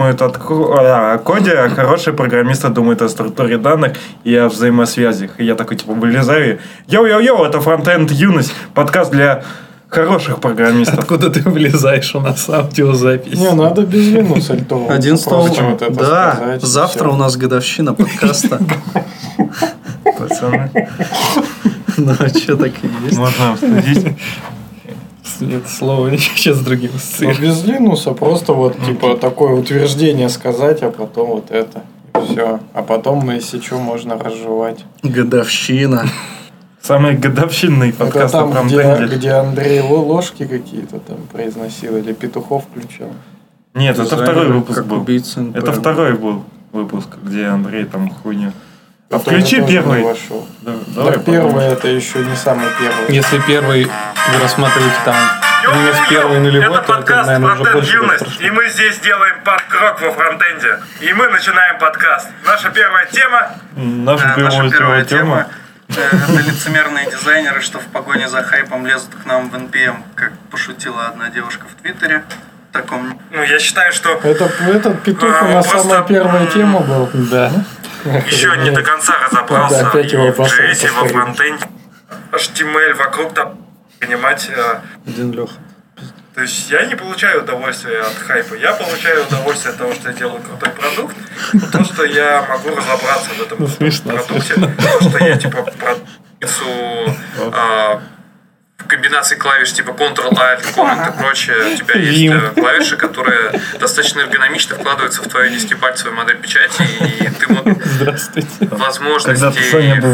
думают о о коде, а хорошие программисты думают о структуре данных и о взаимосвязях. И я такой, типа, вылезаю и... Йоу-йоу-йоу, это фронтенд юность, подкаст для хороших программистов. Откуда ты вылезаешь у нас аудиозапись? Не, надо без альтового. 11 Просто вот это Да, сказать, завтра всё. у нас годовщина подкаста. Пацаны, Ну, а что так и есть? можно обсудить. Нет слова сейчас с другим Ну, ассоциируешь. без Linux просто вот типа такое утверждение сказать, а потом вот это. Все. А потом, если что, можно разжевать. Годовщина. Самый годовщинный Это подкаст о там, где, где Андрей Ло- ложки какие-то там произносил или петухов включал. Нет, это второй выпуск был. убийца. Это второй был выпуск, где Андрей там хуйню. А включи первый. Да, Да, давай первый потом. это еще не самый первый. Если первый вы рассматриваете там минус первый нулевой, Это то это, подкаст наверное, уже «Фронтенд больше Юность», прошло. и мы здесь делаем парк-рок во фронтенде. И мы начинаем подкаст. Наша первая тема Наша наша первая первая тема. тема. э, Это лицемерные дизайнеры, что в погоне за хайпом лезут к нам в NPM, как пошутила одна девушка в Твиттере. В таком Ну, я считаю, что Это, этот петух у А, нас просто, самая первая тема был. Да. еще не до конца разобрался Да, опять и его в JS, и во фронтенде. HTML вокруг там понимать. э, Один Леха. То есть я не получаю удовольствия от хайпа. Я получаю удовольствие от того, что я делаю крутой продукт. То, что я могу разобраться в этом Ну, смешно, продукте. То, что я типа продукцию а, в комбинации клавиш типа Ctrl-Alt, Command и прочее, у тебя есть Вим. э, клавиши, которые достаточно эргономично вкладываются в твою 10-пальцевую модель печати, и ты вот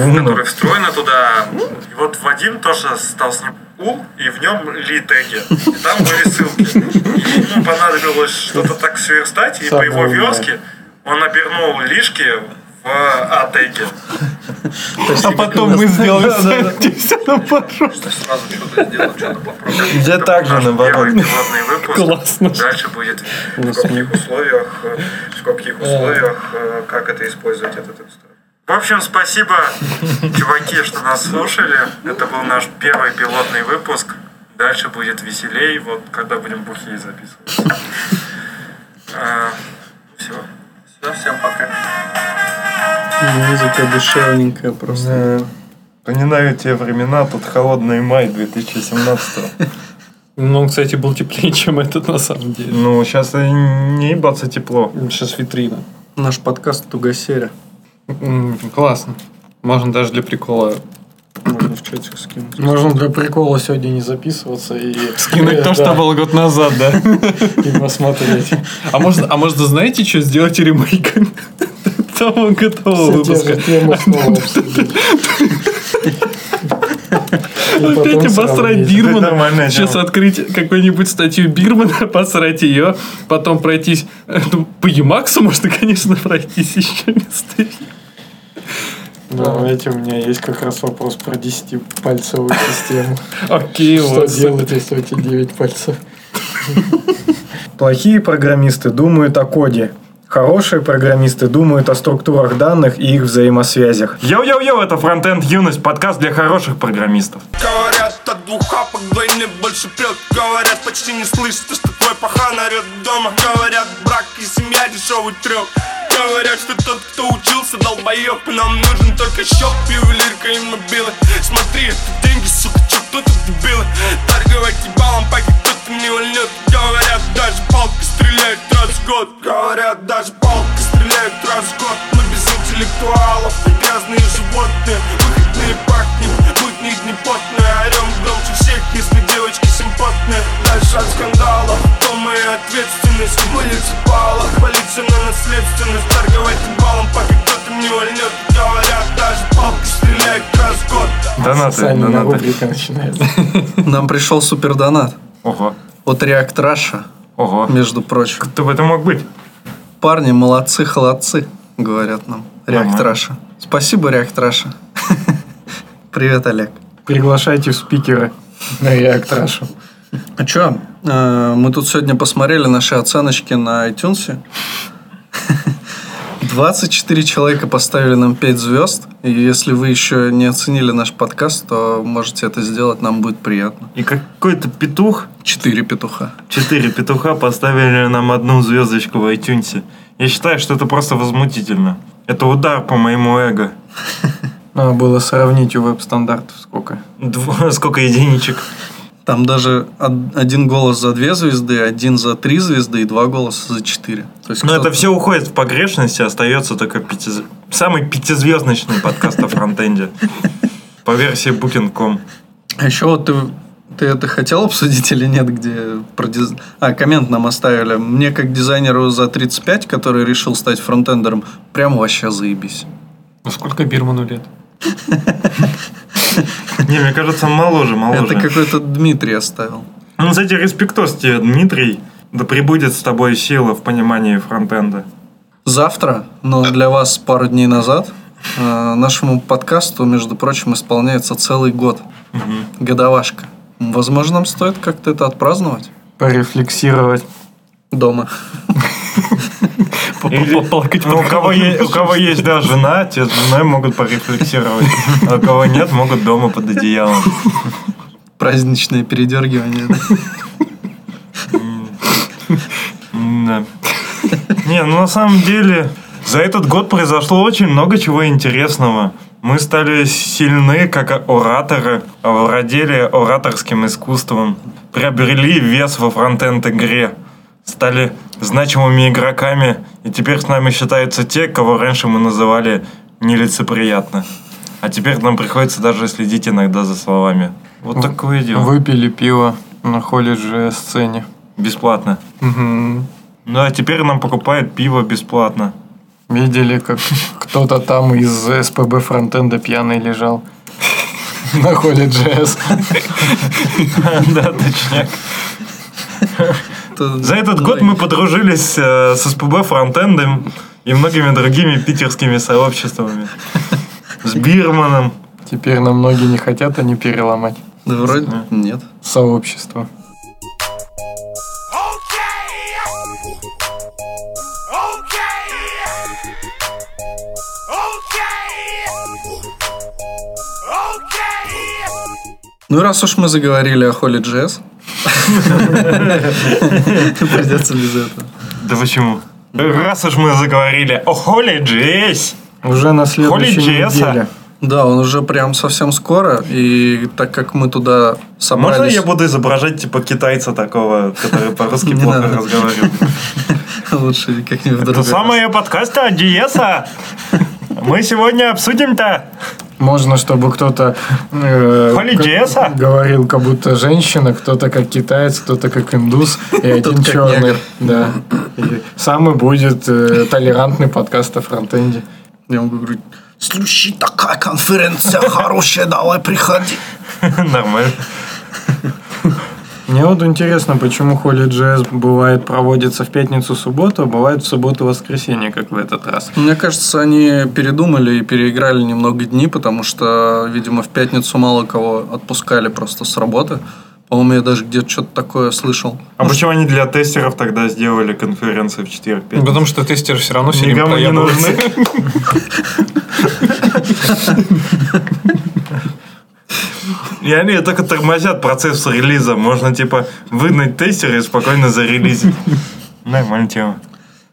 умным. которые встроены туда. И вот Вадим тоже стал с ним ул, и в нем ли теги. И там были ссылки. И ему понадобилось что-то так сверстать, и по его верстке он обернул лишки в А-теги. А потом мы сделали все на пару. сразу что-то сделал, что-то попробовал. Я Это так же наш наоборот. первый пилотный выпуск. Классно. Дальше будет в каких условиях, э, в каких условиях, э, как это использовать этот инструмент. В общем, спасибо, чуваки, что нас слушали. Это был наш первый пилотный выпуск. Дальше будет веселей, вот когда будем бухие записывать. Все. Все, всем пока. Музыка душевненькая просто. Да. Вспоминаю те времена, тут холодный май 2017 Ну, кстати, был теплее, чем этот на самом деле. Ну, сейчас не ебаться тепло. Сейчас витрина. Наш подкаст Тугосеря. М, Классно. Можно даже для прикола Можно в чатик скинуть. Можно для прикола сегодня не записываться и... скинуть то, что было год назад, да? И посмотреть. А можно, а можно, знаете, что сделать ремейк того готового выпуска? Опять обосрать Бирмана. Сейчас открыть какую-нибудь статью Бирмана, посрать ее, потом пройтись. э, ну, По Емаксу можно, конечно, пройтись еще местами. Давайте, у меня есть как раз вопрос про 10-пальцевую систему. Окей, Что делать, если у тебя 9 пальцев? Плохие программисты думают о коде. Хорошие программисты думают о структурах данных и их взаимосвязях. Йоу-йоу-йоу, это фронтенд юность, подкаст для хороших программистов. Говорят, от двух хапок вдвойне больше прет Говорят, почти не слышно, что твой пахан орет дома Говорят, брак и семья дешевый треп Говорят, что тот, кто учился, долбоеб И нам нужен только счет, ювелирка и мобилы. Смотри, это деньги, сука, чё кто тут дебилы. Торговать ебалом, пока кто-то не вольнет Говорят, даже палка стреляет раз в год. Говорят, даже палка стреляет раз в год. Мы без интеллектуалов, грязные животные. Выходные пахнем, будь них не потные. Орем громче всех, если девочки симпатные Дальше от скандалов, то моя ответственность Муниципалах, полиция на наследственность Торговать балом, пока кто-то не вольнет Говорят, даже палка стреляет раз в год Донаты, Санина донаты. начинается. Нам пришел супердонат Ого, от React Russia, ого. между прочим. Кто бы это мог быть? Парни молодцы, холодцы, говорят нам. React. Russia. Спасибо, React Russia. Привет, Олег. Приглашайте в спикеры на React Russia. А что, мы тут сегодня посмотрели наши оценочки на iTunes. 24 человека поставили нам 5 звезд. И если вы еще не оценили наш подкаст, то можете это сделать, нам будет приятно. И какой-то петух, 4 петуха. четыре петуха поставили нам одну звездочку в iTunes. Я считаю, что это просто возмутительно. Это удар по моему эго. Надо было сравнить у веб-стандартов сколько. Сколько единичек. Там даже од- один голос за 2 звезды, один за 3 звезды и два голоса за 4. То есть Но это все уходит в погрешность, и остается только пяти- самый пятизвездочный подкаст о фронтенде. По версии Booking.com. А еще вот ты, ты это хотел обсудить или нет, где про диз- А, коммент нам оставили. Мне как дизайнеру за 35, который решил стать фронтендером, прям вообще заебись. Ну сколько Бирману лет? Не, мне кажется, моложе, моложе. Это какой-то Дмитрий оставил. Ну, кстати, респектос тебе, Дмитрий. Да прибудет с тобой сила в понимании фронтенда. Завтра, но для вас пару дней назад, э, нашему подкасту, между прочим, исполняется целый год. Годовашка. Возможно, нам стоит как-то это отпраздновать Порефлексировать. дома. Ну, у, кого есть, да, жена, те с женой могут порефлексировать. А у кого нет, могут дома под одеялом. Праздничное передергивание. да. Не, ну на самом деле, за этот год произошло очень много чего интересного. Мы стали сильны как ораторы, овладели ораторским искусством, приобрели вес во фронтенд игре, стали значимыми игроками, и теперь с нами считаются те, кого раньше мы называли нелицеприятно. А теперь нам приходится даже следить иногда за словами. Вот такое дело. Выпили пиво на холледже сцене. Бесплатно. Мгм. Ну а теперь нам покупают пиво бесплатно. Видели, как кто-то там из СПБ фронтенда пьяный лежал на холле JS. Да, точняк. Это- За этот год мы подружились э, с СПБ фронтендом и многими другими питерскими сообществами. С Бирманом. Теперь нам ноги не хотят они переломать. Да вроде нет. Сообщество. Ну, раз уж мы заговорили о Холли Джесс, придется без этого. Да почему? Раз уж мы заговорили о Холли Джесс. Уже на следующей неделе. Да, он уже прям совсем скоро, и так как мы туда собрались... Можно я буду изображать типа китайца такого, который по-русски плохо разговаривает? Лучше как-нибудь в Это самое подкаста Диеса. Мы сегодня обсудим-то. Можно, чтобы кто-то э, говорил, как будто женщина, кто-то как китаец, кто-то как индус, и один черный. Да. И самый будет э, толерантный подкаст о фронтенде. Я могу говорить, слушай, такая конференция хорошая, давай приходи. Нормально. Мне вот интересно, почему Холли Джесс бывает проводится в пятницу-субботу, а бывает в субботу-воскресенье, как в этот раз. Мне кажется, они передумали и переиграли немного дни, потому что, видимо, в пятницу мало кого отпускали просто с работы. По-моему, я даже где-то что-то такое слышал. А почему они для тестеров тогда сделали конференцию в четверг? Ну, Потому что тестеры все равно все время Никому не нужны. И они только тормозят процесс релиза. Можно, типа, выгнать тестеры и спокойно зарелизить. Нормальная тема.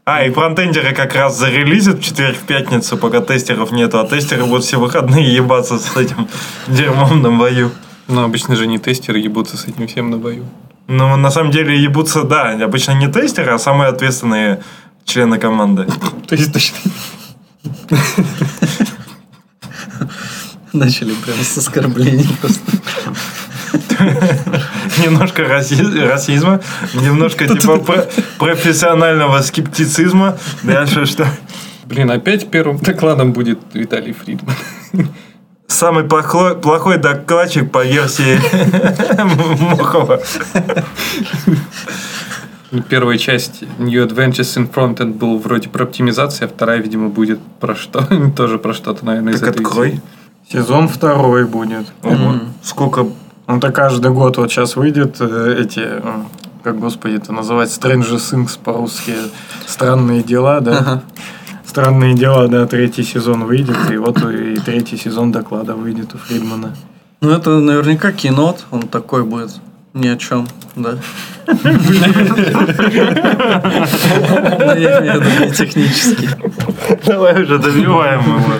А, и фронтендеры как раз зарелизят в четверг, в пятницу, пока тестеров нету, а тестеры будут все выходные ебаться с этим дерьмом на бою. Но обычно же не тестеры ебутся с этим всем на бою. Ну, на самом деле, ебутся, да, обычно не тестеры, а самые ответственные члены команды. То есть точно. Начали прямо с оскорблений просто. Немножко раси- расизма, немножко типа про- профессионального скептицизма. Дальше что? Блин, опять первым докладом будет Виталий Фридман. Самый плохой, плохой докладчик по версии Мохова. Первая часть New Adventures in Frontend был вроде про оптимизацию, а вторая, видимо, будет про что? Тоже про что-то, наверное, из Так этой открой. серии. Сезон второй будет. Ого. Сколько... Ну, то каждый год вот сейчас выйдет э, эти, м, как господи это называть, Stranger Things по-русски, странные дела, да? Странные дела, да, третий сезон выйдет, и вот и третий сезон доклада выйдет у Фридмана. Ну, это наверняка кинот, он такой будет. Ни о чем, да? Ну, Я имею в виду не технический. Давай уже добиваем его.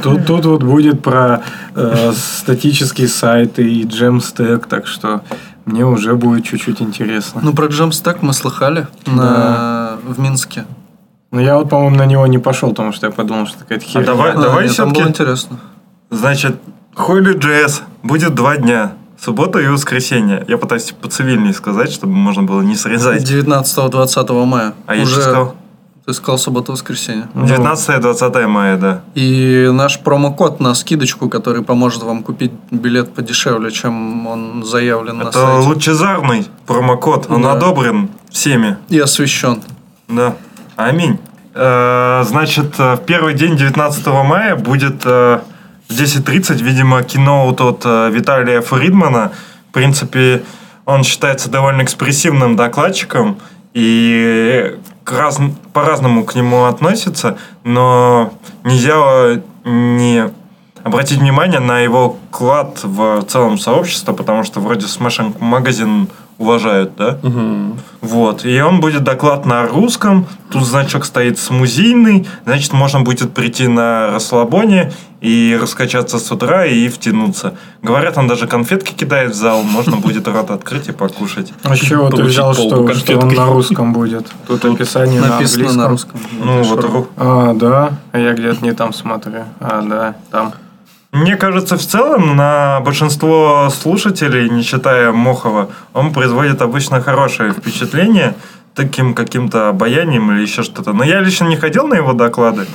Тут, тут вот будет про э, статические сайты и джемстек, так что мне уже будет чуть-чуть интересно. Ну, про Jamstack мы слыхали на... в Минске. Но я вот, по-моему, на него не пошел, потому что я подумал, что какая-то А херня. давай, А, давай нет, там было все-таки. интересно. Значит, Holy.js будет два дня. Суббота и воскресенье. Я пытаюсь по-цивильнее сказать, чтобы можно было не срезать. 19-20 мая. А я Уже что сказал? Ты сказал суббота-воскресенье. 19-20 мая, да. И наш промокод на скидочку, который поможет вам купить билет подешевле, чем он заявлен на Это сайте. лучезарный промокод. Он Да. одобрен всеми. И освещен. Да. Аминь. Э, Значит, э, в первый день 19 мая будет э, в 10.30, видимо, кино от Виталия Фридмана. В принципе, он считается довольно экспрессивным докладчиком и к раз- по-разному к нему относится, но нельзя э, не обратить внимание на его вклад в целом сообщество, потому что вроде Smashing Magazine уважают, да? Вот. И он будет доклад на русском. Тут значок стоит смузийный. Значит, можно будет прийти на расслабоне и раскачаться с утра и втянуться. Говорят, он даже конфетки кидает в зал. Можно будет рот открыть и покушать. А с чего ты взял, что, что он на русском будет? Тут описание на Написано английском. на русском. Ну, вот А, да. А я где-то не там смотрю. А, да, там. Мне кажется, в целом на большинство слушателей, не считая Мохова, он производит обычно хорошее впечатление таким каким-то обаянием или еще что-то. Но я лично не ходил на его доклады,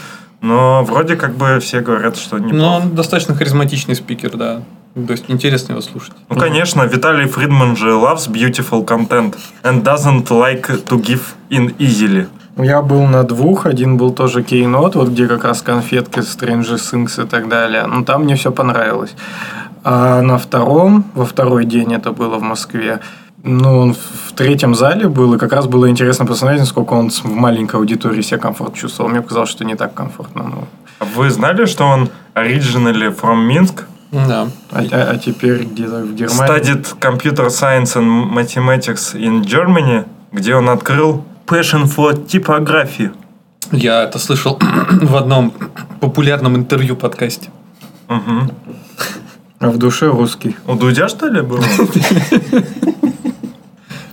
но вроде как бы все говорят, что не Но он достаточно харизматичный спикер, да. То есть интересно его слушать. Ну, конечно, Виталий Фридман же loves beautiful content and doesn't like to give in easily. Я был на двух, один был тоже кейнот, вот где как раз конфетки, Stranger Things и так далее. Ну, там мне все понравилось. А на втором, во второй день это было в Москве, ну, он в третьем зале был, и как раз было интересно посмотреть, насколько он в маленькой аудитории себя комфорт чувствовал. Мне показалось, что не так комфортно. Ну, А Вы знали, что он originally from Minsk? Да. а, а- а теперь где-то в Германии. Studied computer science and mathematics in Germany, где он открыл passion for typography. Я это слышал в одном популярном интервью подкасте. Мгм. А в душе русский. У Дудя, что ли, было?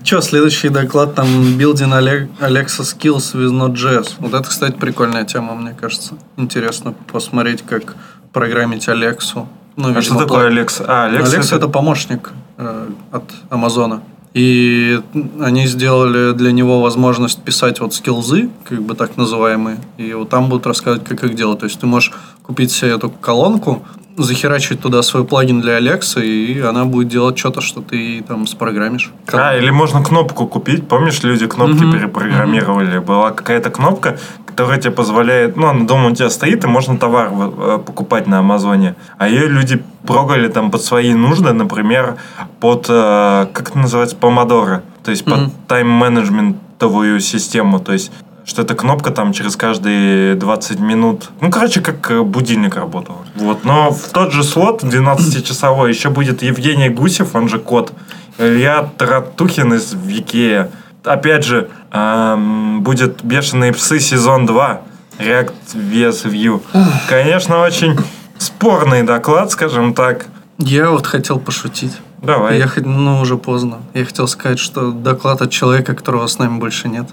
Че, следующий доклад там Building Ale- Alexa Skills with Node.js. Вот это, кстати, прикольная тема, мне кажется. Интересно посмотреть, как программить Алексу. Ну, А видимо, что такое Алекс? А, Алекс Алекс это помощник э, от Амазона. И они сделали для него возможность писать вот скиллзы, как бы так называемые. И вот там будут рассказывать, как их делать. То есть ты можешь купить себе эту колонку, захерачить туда свой плагин для Алекса, и она будет делать что-то, что ты там спрограммишь. А, или можно кнопку купить. Помнишь, люди кнопки перепрограммировали? Была какая-то кнопка, которая тебе позволяет... Ну, она дома у тебя стоит, и можно товар э, покупать на Амазоне. А ее люди прогали там под свои нужды, например, под... э, Как это называется? Помодоро. То есть под тайм-менеджментовую систему. То есть что эта кнопка там через каждые 20 минут. Ну, короче, как э, будильник работал. Вот. Но в тот же слот 12-часовой еще будет Евгений Гусев, он же кот. Илья Таратухин из Викея. Опять же, эм, будет «Бешеные псы» сезон 2. React vs View. Конечно, очень спорный доклад, скажем так. Я вот хотел пошутить. Давай. Я, ну, уже поздно. Я хотел сказать, что доклад от человека, которого с нами больше нет.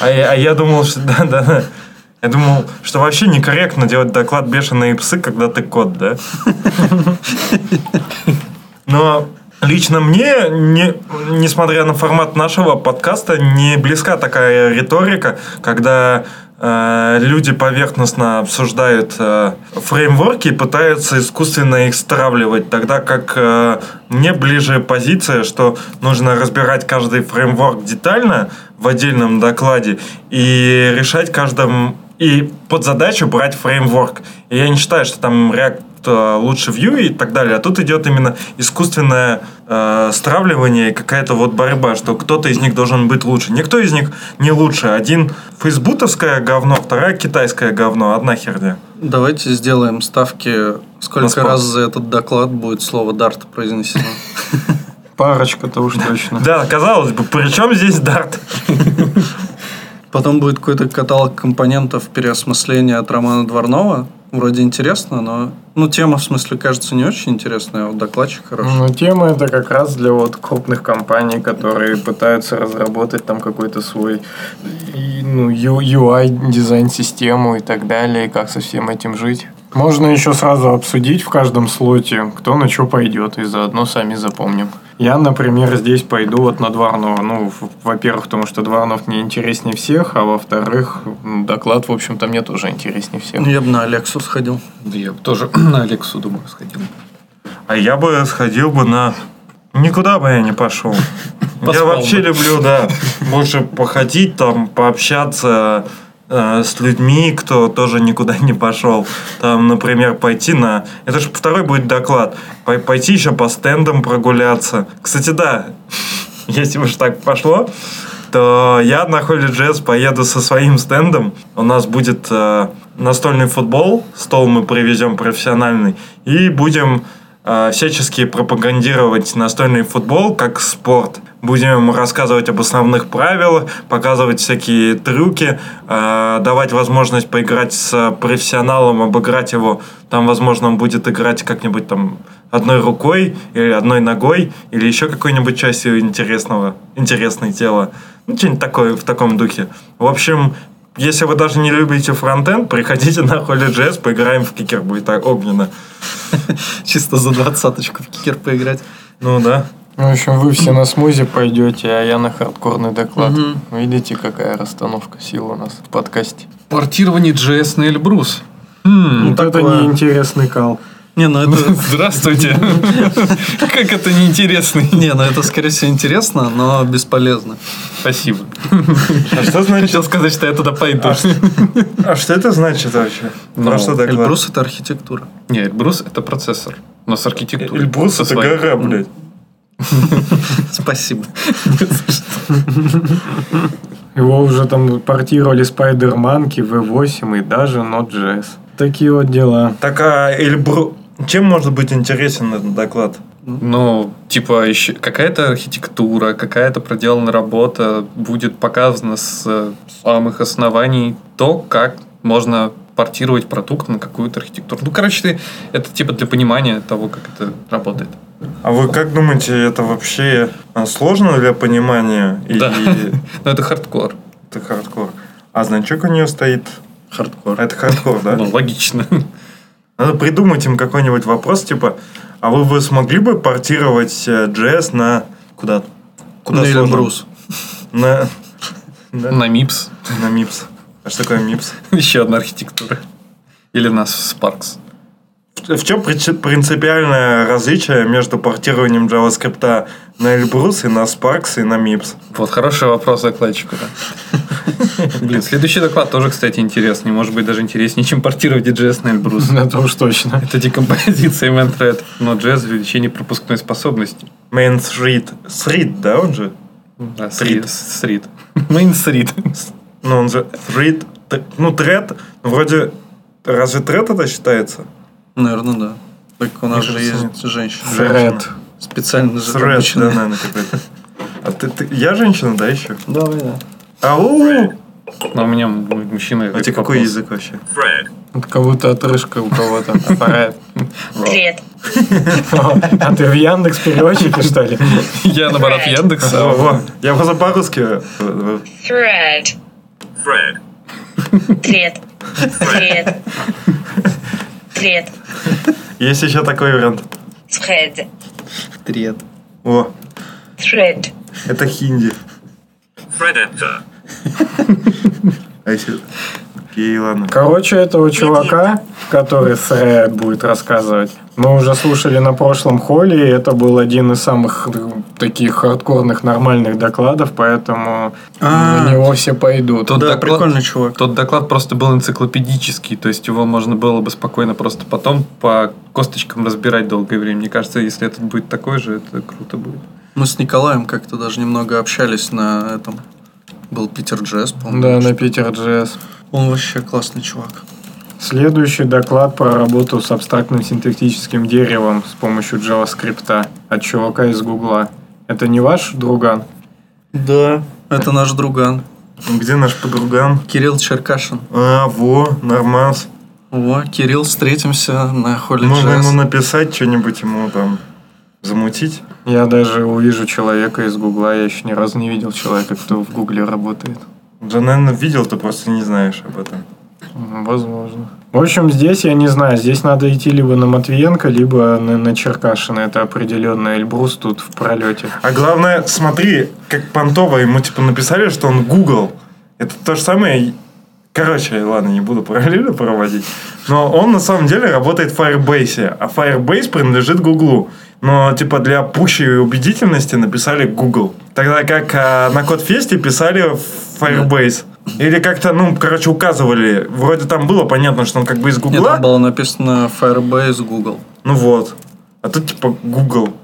А я, а я думал, что да, да, да. Я думал, что вообще некорректно делать доклад «Бешеные псы», когда ты кот, да? Но лично мне, не, несмотря на формат нашего подкаста, не близка такая риторика, когда люди поверхностно обсуждают э, фреймворки и пытаются искусственно их стравливать, тогда как э, мне ближе позиция, что нужно разбирать каждый фреймворк детально в отдельном докладе и решать каждым и под задачу брать фреймворк. И я не считаю, что там React лучше view и так далее. А тут идет именно искусственное э, стравливание и какая-то вот борьба, что кто-то из них должен быть лучше. Никто из них не лучше. Один фейсбутовское говно, вторая китайское говно. Одна херня. Давайте сделаем ставки, сколько раз за этот доклад будет слово «дарт» произнесено. Парочка-то уж точно. Да, казалось бы, при чем здесь дарт? Потом будет какой-то каталог компонентов переосмысления от Романа Дворнова. Вроде интересно, но... Ну, тема, в смысле, кажется, не очень интересная, а вот докладчик хороший. Ну, тема это как раз для вот крупных компаний, которые пытаются разработать там какой-то свой ну, UI, дизайн-систему и так далее, и как со всем этим жить. Можно еще сразу обсудить в каждом слоте, кто на что пойдет, и заодно сами запомним. Я, например, здесь пойду вот на Дворнова. Ну, во-первых, потому что Дворнов мне интереснее всех, а во-вторых, доклад, в общем-то, мне тоже интереснее всех. Я бы на Алексу сходил. Да я бы тоже на Алексу, думаю, сходил. А я бы сходил бы на... Никуда бы я не пошел. Я вообще люблю, да, больше походить там, пообщаться э, с людьми, кто тоже никуда не пошел. Там, например, пойти на... Это же второй будет доклад. Пой- Пойти еще по стендам прогуляться. Кстати, да, если уж так пошло, то я на Jazz поеду со своим стендом. У нас будет э, настольный футбол, стол мы привезем профессиональный, и будем э, всячески пропагандировать настольный футбол как спорт. Будем рассказывать об основных правилах, показывать всякие трюки, э, давать возможность поиграть с профессионалом, обыграть его. Там, возможно, он будет играть как-нибудь там одной рукой или одной ногой, или еще какой-нибудь частью интересного, интересной тела. Ну, что-нибудь такое в таком духе. В общем, если вы даже не любите фронтенд, приходите на Holy.js, поиграем в кикер, будет так огненно. Чисто за двадцаточку в кикер поиграть. Ну да. В общем, вы все на смузи пойдете, а я на хардкорный доклад. Видите, какая расстановка сил у нас в подкасте. Портирование JS на Эльбрус. Вот это неинтересный кал. Не, ну это... Здравствуйте. Как это неинтересно. Не, ну это, скорее всего, интересно, но бесполезно. Спасибо. А что значит? Хотел сказать, что я туда пойду. А что это значит вообще? Ну, Про что доклад? Эльбрус это архитектура. Не, Эльбрус это процессор. Но с архитектурой. Эльбрус это гора, блядь. Спасибо. Его уже там портировали Monkey, V8 и даже Node.js. Такие вот дела. Так, а Эльбрус... Чем может быть интересен этот доклад? Ну, типа, еще какая-то архитектура, какая-то проделана работа будет показана с э, самых оснований то, как можно портировать продукт на какую-то архитектуру. Ну, короче, ты- это типа для понимания того, как это работает. А вы как думаете, это вообще а, сложно для понимания? И Да. Но это хардкор. это хардкор. А значок у нее стоит... Хардкор. Это хардкор, да? Ну, логично. Надо придумать им какой-нибудь вопрос, типа, а вы бы смогли бы портировать э, JS на... Куда? Куда На? Эльбрус. На... На, На MIPS. на MIPS. А что такое MIPS? Еще одна архитектура. Или на SPARC. В чем принципиальное различие между портированием JavaScript на Эльбрус и на Sparks и на MIPS? Вот хороший вопрос закладчику, да. Блин, следующий доклад тоже, кстати, интересный. Может быть, даже интереснее, чем портировать JS на Эльбрус. Это уж точно. Это декомпозиция main thread, но JS увеличение пропускной способности. Main thread. Да, он же? Да, Thread. Thread. Main thread. Ну, он же thread. Ну, thread. ну, Вроде... Разве thread это считается? Наверное, да. Так у нас же есть женщина. Thread. Специально же Thread, да, наверное, какой-то. А ты, ты- я женщина, да, еще? Давай, да. Ау! Но у меня мужчина... А у тебя какой язык вообще? Вот кого-то отрыжка, у кого-то. Thread. Привет. А ты в Яндекс переводчике, что ли? Я наоборот Яндекс. Я просто по-русски. э, Thread. Привет. Привет. Привет. Есть еще такой вариант. Thread. Тред. О, Thread. это хинди. Predator. А если... Окей, ладно. Короче, этого чувака, который Thread будет рассказывать, Мы уже слушали на прошлом холле, и это был один из самых э, таких хардкорных нормальных докладов, поэтому А. на него все пойдут. Тот да, доклад- прикольный чувак. Тот доклад просто был энциклопедический, то есть его можно было бы спокойно просто потом по косточкам разбирать долгое время. Мне кажется, если этот будет такой же, это круто будет. Мы с Николаем как-то даже немного общались на этом. Был Питер Джесс, по-моему. Да, на Питер Джесс. Он вообще классный чувак. Следующий доклад про работу с абстрактным синтетическим деревом с помощью JavaScript от чувака из Гугла. Это не ваш друган? Да. Это наш друган. Где наш подруган? Кирилл Черкашин. А, во, нормас. О, Кирилл, встретимся на Холли Можно ему написать что-нибудь ему там замутить. Я даже увижу человека из Гугла. Я еще ни разу не видел человека, кто в Гугле работает. Да, наверное, видел, ты просто не знаешь об этом. Возможно. В общем, здесь я не знаю. Здесь надо идти либо на Матвиенко, либо на, на Черкашина. Это определенно Эльбрус тут в пролете. А главное, смотри, как понтово ему типа написали, что он Google. Это то же самое. Короче, ладно, не буду параллели проводить. Но он на самом деле работает в Firebase, а Firebase принадлежит Гуглу. Но типа для пущей убедительности написали Google. Тогда как а, на Кодфесте писали Firebase. Или как-то, ну, короче, указывали. Вроде там было понятно, что он как бы из Нет, Гугла. там было написано Firebase Google. Ну вот. А тут типа Google.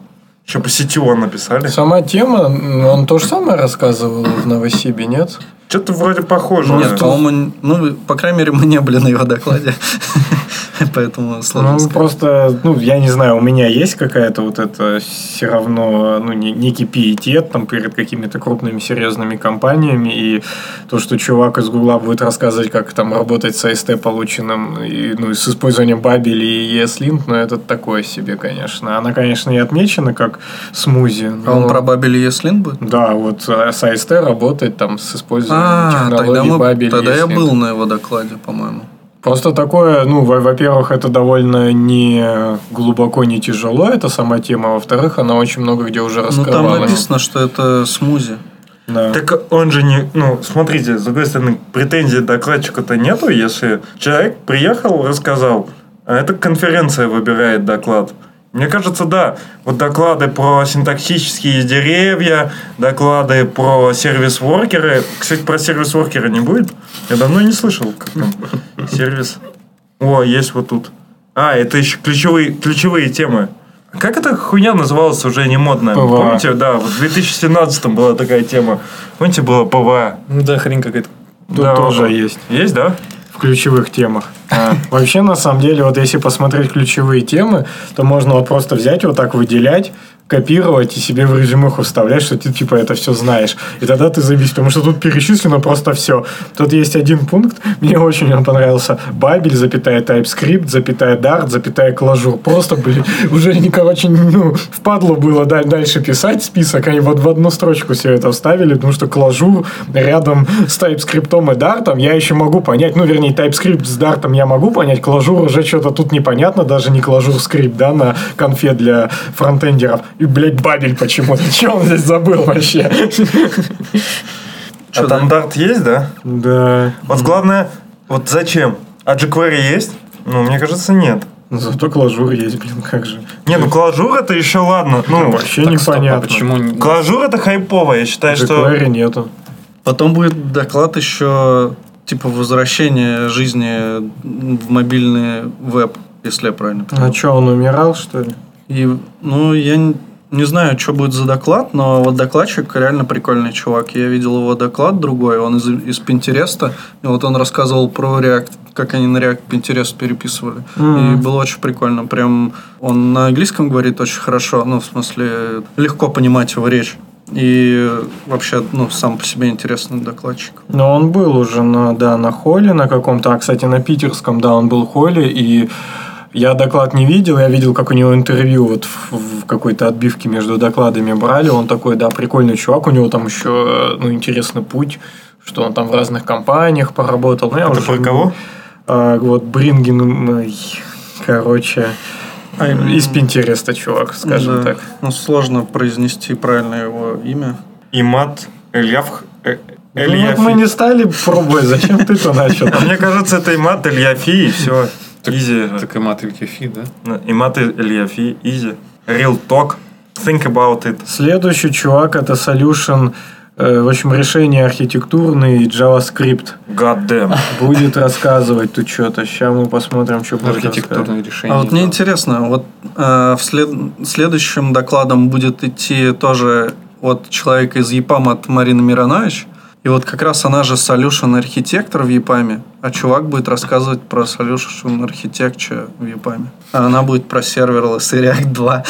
Еще по CTO написали. Сама тема, он то же самое рассказывал в Новосибе, нет? Что-то вроде похоже. Нет, по-моему, ну, по крайней мере, мы не были на его докладе. Поэтому сложно Ну, сказать. просто, ну, я не знаю, у меня есть какая-то вот это все равно, ну, не- некий пиетет там перед какими-то крупными серьезными компаниями, и то, что чувак из Гугла будет рассказывать, как там работать с AST полученным, и, ну, и с использованием Бабели и ESLint, ну, это такое себе, конечно. Она, конечно, и отмечена как смузи. А он но- про Бабели Еслин будет? Да, вот а, с AST работает там с использованием А, тогда, технологий мы, Бабели тогда я ESLint. был на его докладе, по-моему. Просто такое, ну, во- во-первых, это довольно не глубоко, не тяжело, эта сама тема. Во-вторых, она очень много где уже Ну, там раскрывалась. написано, что это смузи. Да. Так он же не... Ну, смотрите, с другой стороны, претензий докладчика-то нету, если человек приехал, рассказал, а эта конференция выбирает доклад. Мне кажется, да. Вот доклады про синтаксические деревья, доклады про service worker ы. Кстати, про service worker ы не будет? Я давно не слышал, как там сервис. О, есть вот тут. А, это еще ключевые, ключевые темы. Как эта хуйня называлась уже не модная? PWA. Помните, да, в 2017 была такая тема. Помните, было PWA? Ну да, хрень какая-то. Тут Да, тоже вот. есть Есть, да? Ключевых темах. Вообще, на самом деле, вот если посмотреть ключевые темы, то можно вот просто взять вот так выделять, копировать и себе в резюмеху вставлять, что ты типа это все знаешь. И тогда ты забись, потому что тут перечислено просто все. Тут есть один пункт, мне очень он понравился. Бабель, запятая TypeScript, запятая Dart, запятая клажур. Просто, блин, уже, не, короче, ну, впадло было да- дальше писать список, они вот в одну строчку все это вставили, потому что клажур рядом с TypeScript и Dart я еще могу понять, ну, вернее, TypeScript с Dart я могу понять, Clojure уже что-то тут непонятно, даже не ClojureScript, да, на конфе для фронтендеров. И, блядь, Babel почему-то. Че он здесь забыл вообще? а Dart есть, да? Да. Вот главное, вот зачем? А jQuery есть? Ну, мне кажется, нет. Ну, Зато Clojure есть, блин, как же. Не, ну Clojure это еще ладно. Ну, Вообще Так, стоп, а непонятно. почему Clojure это хайпово. Я считаю, что... jQuery нету. Потом будет доклад еще типа возвращение жизни в мобильный веб, если я правильно понимаю. А что, он умирал, что ли? И, ну, я не, знаю, что будет за доклад, но вот докладчик реально прикольный чувак. Я видел его доклад другой, он из, из Пинтереста, и вот он рассказывал про React, как они на React Pinterest переписывали. И было очень прикольно. Прям он на английском говорит очень хорошо, ну, в смысле, легко понимать его речь. И вообще, ну, сам по себе интересный докладчик. Но он был уже на, да, на холле на каком-то, а, кстати, на питерском, да, он был холле, и я доклад не видел, я видел, как у него интервью вот в, в какой-то отбивке между докладами брали, он такой, да, прикольный чувак, у него там еще, ну, интересный путь, что он там в разных компаниях поработал. Ну, я Это уже- про кого? А, вот Бринген, ой, короче, из Пинтереста чувак, скажем Да. так. Ну, сложно произнести правильно его имя. Имат Эльяф... э, Ну, Эльяфи. вот мы не стали пробовать, зачем ты-то начал? А мне кажется, это Имат Эльяфи, и все. Easy. Так и мат Ильяфи, да? И маты Ильяфи. Easy. Real talk. Think about it. Следующий чувак это Solution, э, в общем, решение архитектурный JavaScript. God damn. Будет рассказывать тут что-то. Сейчас мы посмотрим, что будет рассказывать. Архитектурные решения. А вот мне интересно, вот э, вслед, следующим докладом будет идти тоже вот человек из EPAM от Марины Миронович. И вот как раз она же solution архитектор в EPAM е, а чувак будет рассказывать про solution architecture в EPAM е. А она будет про serverless и React 2.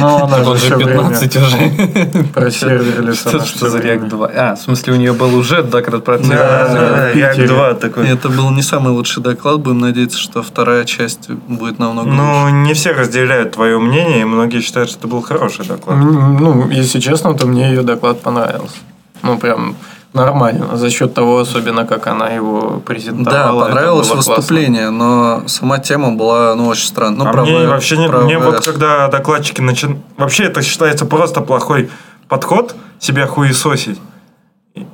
Но она Так же время 15 уже. про serverless. Что, что за. React 2? А, в смысле, у нее был уже доклад про Да. React 2 такой. Это был не самый лучший доклад, будем надеяться, что вторая часть будет намного лучше. Ну, не все разделяют твое мнение, и многие считают, что это был хороший доклад. Ну, если честно, то мне ее доклад понравился. Ну, прям нормально. За счет того, особенно, как она его Да, презентовала. это понравилось было классно. выступление, но сама тема была, ну, очень странная. Ну, а про мне вообще не, мне вот когда докладчики начинают... Вообще это считается просто плохой подход себя хуесосить. И-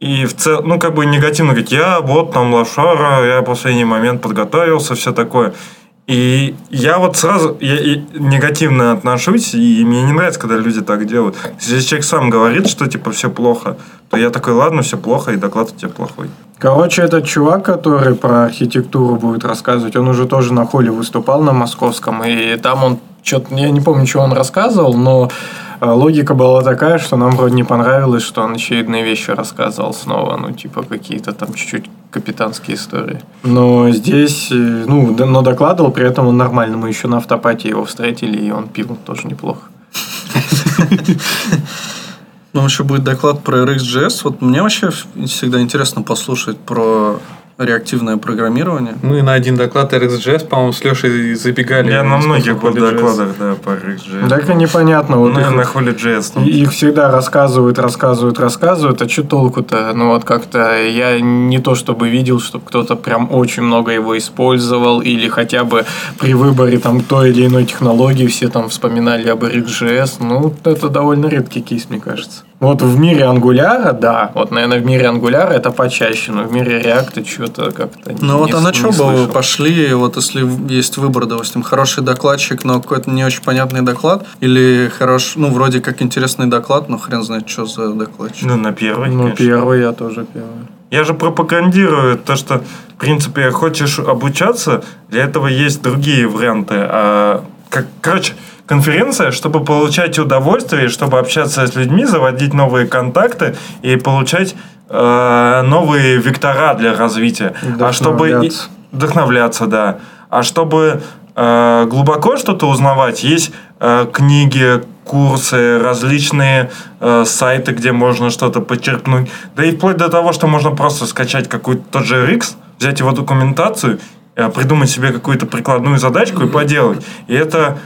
И в целом, ну, как бы негативно говорить, я вот там лошара, я в последний момент подготовился, все такое. И я вот сразу я, и негативно отношусь, и мне не нравится, когда люди так делают. Если человек сам говорит, что типа все плохо, я такой, ладно, все плохо, и доклад у тебя плохой. Короче, этот чувак, который про архитектуру будет рассказывать, он уже тоже на холле выступал на московском, и там он что-то, я не помню, что он рассказывал, но э, логика была такая, что нам вроде не понравилось, что он очевидные вещи рассказывал снова, ну, типа какие-то там чуть-чуть капитанские истории. Но здесь, э, ну, но докладывал, при этом он нормально, мы еще на автопате его встретили, и он пил тоже неплохо. Ну, еще будет доклад про RxJS. Вот мне вообще всегда интересно послушать про реактивное программирование. Мы на один доклад RxJS, по-моему, с Лешей забегали. Я на многих JS. докладах, да, по RxJS. Так и непонятно. Вот Ну, их- на HolyJS. И Их всегда рассказывают, рассказывают, рассказывают, а что толку-то? Ну вот как-то я не то чтобы видел, чтобы кто-то прям очень много его использовал, или хотя бы при выборе там той или иной технологии все там вспоминали об RxJS. Ну, это довольно редкий кейс, мне кажется. Вот в мире ангуляра, да, вот, наверное, в мире ангуляра это почаще, но в мире реакта что-то как-то Ну вот а на что бы вы пошли, вот если есть выбор, допустим, хороший докладчик, но какой-то не очень понятный доклад, или хорош, ну, вроде как интересный доклад, но хрен знает, что за докладчик. Ну, на первый, Ну, конечно. первый, я тоже первый. Я же пропагандирую то, что, в принципе, хочешь обучаться, для этого есть другие варианты. А, как, короче, конференция, чтобы получать удовольствие, чтобы общаться с людьми, заводить новые контакты и получать э, новые вектора для развития. А чтобы... Вдохновляться. Да. А чтобы э, глубоко что-то узнавать, есть э, книги, курсы, различные э, сайты, где можно что-то подчеркнуть. Да и вплоть до того, что можно просто скачать какой-то тот же RX, взять его документацию, э, придумать себе какую-то прикладную задачку и поделать. И это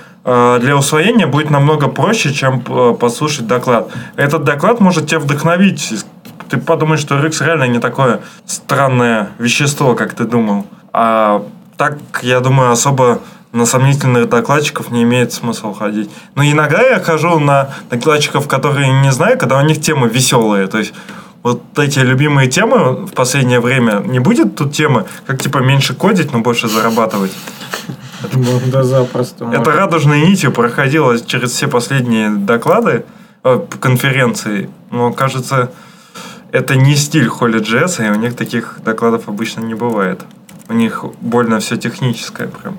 для усвоения будет намного проще, чем э, послушать доклад. Этот доклад может тебя вдохновить. Ты подумаешь, что RX реально не такое странное вещество, как ты думал. А так, я думаю, особо на сомнительных докладчиков не имеет смысла ходить. Но иногда я хожу на докладчиков, которые не знаю, когда у них темы веселые. То есть вот эти любимые темы в последнее время не будет тут темы, как типа меньше кодить, но больше зарабатывать. Да запросто. Это можно. радужной нитью проходило через все последние доклады э, конференции. Но кажется, это не стиль HolyJS, и у них таких докладов обычно не бывает. У них больно все техническое прям.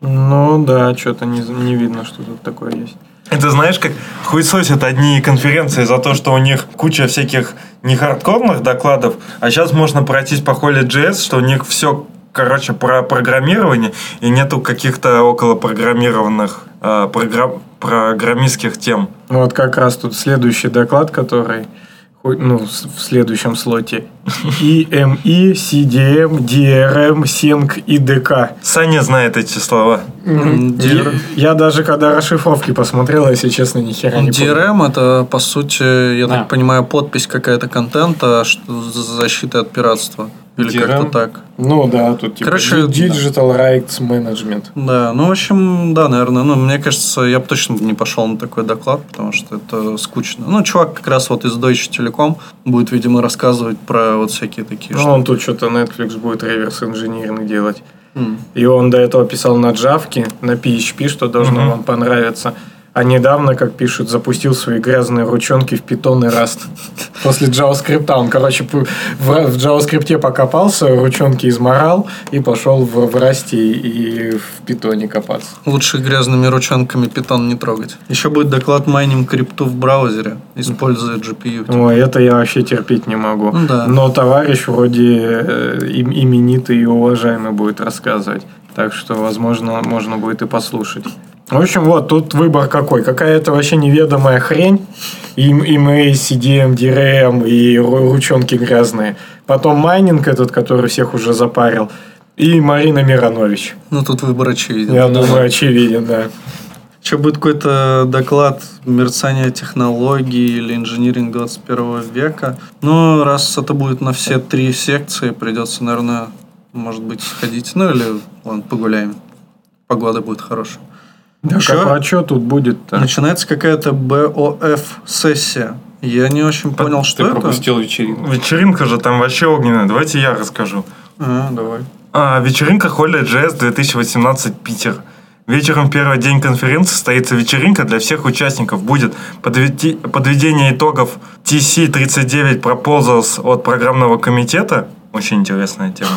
Ну да, что-то не, не видно, что тут такое есть. Это знаешь, как хуесосят одни конференции за то, что у них куча всяких не хардкорных докладов, а сейчас можно пройтись по HolyJS, что у них все, короче, про программирование, и нету каких-то около программированных э, програ- программистских тем. Ну, Вот как раз тут следующий доклад, который ну, в следующем слоте. EME, CDM, DRM, Sync и DK. Саня знает эти слова. DRM. Я, я даже когда расшифровки посмотрел, если честно, ни хера не. DRM это, по сути, я Да. так понимаю, подпись какая-то контента что, за защиты от пиратства. Или DRM? как-то так. Ну да, тут типа Короче, Digital Rights Management. Да, ну, в общем, да, наверное. Ну, мне кажется, я бы точно не пошел на такой доклад, потому что это скучно. Ну, чувак как раз вот из Deutsche Telekom будет, видимо, рассказывать про вот всякие такие Ну, штуки. он тут что-то Netflix будет реверс инжиниринг делать. М. И он до этого писал на Джавке, на PHP, что должно Мгм. вам понравиться. А недавно, как пишут, запустил свои грязные ручонки в Python и Rust. После JavaScript. Он, короче, в, JavaScript покопался, ручонки изморал и пошел в, в Rust и в Python копаться. Лучше грязными ручонками питон не трогать. Еще будет доклад майнинг крипту в браузере, используя GPU. Ой, это я вообще терпеть не могу. Ну да. Но товарищ вроде э, им- именитый и уважаемый будет рассказывать. Так что, возможно, можно будет и послушать. В общем, вот тут выбор какой. Какая-то вообще неведомая хрень. Им, имей, CDM, DRM и ру- ручонки грязные. Потом майнинг этот, который всех уже запарил. И Марина Миронович. Ну, тут выбор очевиден. Я думаю, очевиден, да. Еще будет какой-то доклад мерцания технологий или инжиниринг 21 века. Но раз это будет на все три секции, придется, наверное, может быть, сходить. Ну, или ладно, погуляем. Погода будет хорошая. Так, Ещё а что тут будет-то? Начинается какая-то БОФ-сессия. Я не очень понял, что Ты это. пропустил вечеринку. Вечеринка же там вообще огненная. Давайте я расскажу. А, давай. А, вечеринка Холли Джесс 2018 Питер. Вечером первый день конференции состоится вечеринка для всех участников. Будет подведи- подведение итогов TC39 Proposals от программного комитета. Очень интересная тема.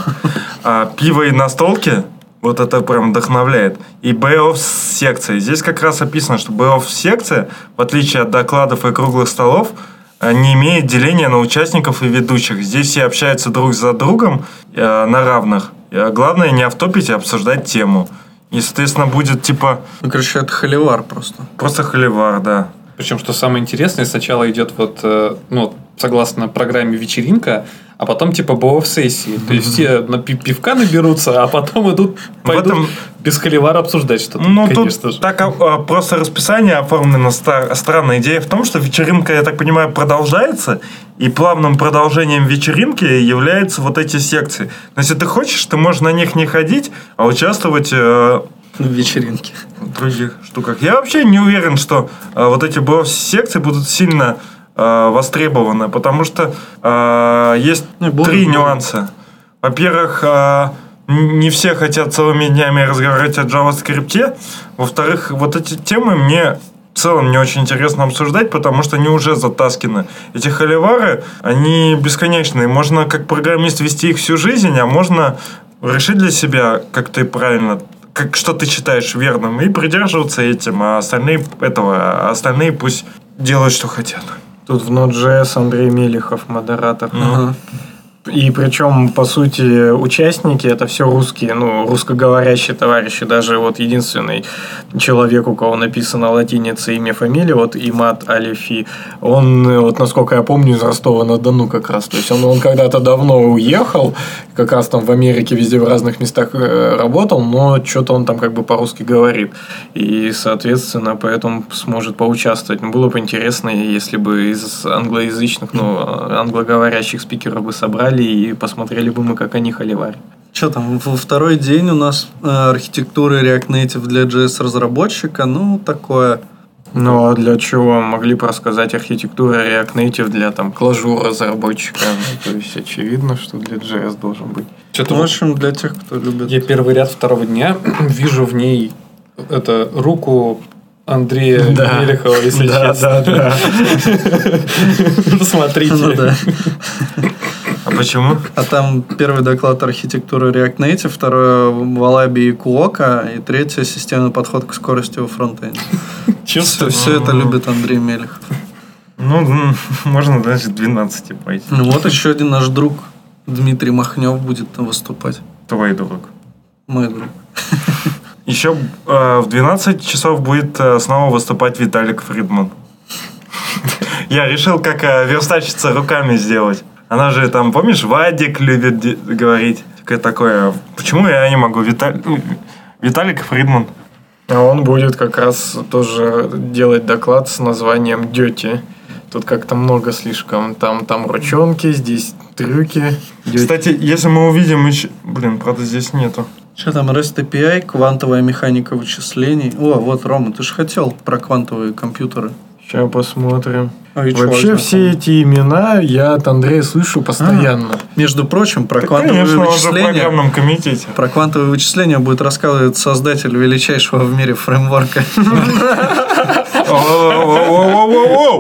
А, пиво и настолки. Вот это прям вдохновляет. И BOF секция. Здесь как раз описано, что BOF секция, в отличие от докладов и круглых столов, э, не имеет деления на участников и ведущих. Здесь все общаются друг за другом э, на равных. Э, Главное не автопить, а обсуждать тему. И, соответственно, будет типа Ну, короче, это холивар просто. просто холивар, да. Причем, что самое интересное, сначала идет вот, э, ну, согласно программе вечеринка, а потом типа БОВ сессии. То есть все на пи- пивка наберутся, а потом идут, пойдут этом- без холивара обсуждать что-то. Ну, конечно тут же. так а, а, просто расписание оформлено ста- странная идея в том, что вечеринка, я так понимаю, продолжается, и плавным продолжением вечеринки являются вот эти секции. Но если ты хочешь, ты можешь на них не ходить, а участвовать э, В вечеринке. в других штуках. Я вообще не уверен, что э, вот эти секции будут сильно э, востребованы, потому что э, есть Ну, будут, три нюанса. Во-первых, э, не все хотят целыми днями разговаривать о JavaScript. Во-вторых, вот эти темы мне в целом не очень интересно обсуждать, потому что они уже затасканы. Эти холивары, они бесконечные. Можно как программист вести их всю жизнь, а можно решить для себя, как ты правильно как, что ты считаешь верным, и придерживаться этим, а остальные этого, а остальные пусть делают, что хотят. Тут в Node.js Андрей Мелехов, модератор. Ага. И причем, по сути, участники это все русские, ну, русскоговорящие товарищи. Даже вот единственный человек, у кого написано латиница имя, фамилия, вот Имат Алифи, он, вот насколько я помню, из Ростова-на-Дону как раз. То есть он, он когда-то давно уехал, как раз там в Америке везде в разных местах э, работал, но что-то он там как бы по-русски говорит. И, соответственно, поэтому сможет поучаствовать. Ну, было бы интересно, если бы из англоязычных, ну, англоговорящих спикеров бы собрали и посмотрели бы мы, как они холиварят. Что там, во второй день у нас э, архитектура React Native для JS-разработчика, ну, такое. Ну, а для чего? Могли бы рассказать архитектуру React Native для там клажу разработчика. Ну, то есть, очевидно, что для JS должен быть. Что-то Ну, в общем, для тех, кто любит. я первый ряд второго дня вижу в ней это руку Андрея Да. Мелехова, если Да, честно. да, да. Смотрите. Ну да. А почему? А там первый доклад архитектуры React Native, второй Wallaby и Kuoka, и третий системный подход к скорости во фронтенде. Все, все это любит Андрей Мелехов. Ну, можно, значит, 12 пойти. Ну вот еще один наш друг Дмитрий Махнев будет там выступать. Твой друг. Мой друг. Еще э, в 12 часов будет э, снова выступать Виталик Фридман. Я решил, как э, верстальщица руками сделать. Она же там, помнишь, Вадик любит говорить. Такое такое. Почему я не могу? Виталь- ну, Виталик Фридман. А он будет как раз тоже делать доклад с названием Дети. Тут как-то много слишком. Там, там ручонки, здесь трюки. Дёти. Кстати, если мы увидим еще... Блин, правда, здесь нету. Что там, REST API, квантовая механика вычислений. О, вот, Рома, ты же хотел про квантовые компьютеры. Сейчас посмотрим. А чё, Вообще все эти имена я от Андрея слышу постоянно. Между прочим, про Так, квантовые конечно, он же в вычисления... программном комитете. Про квантовые вычисления будет рассказывать создатель величайшего в мире фреймворка.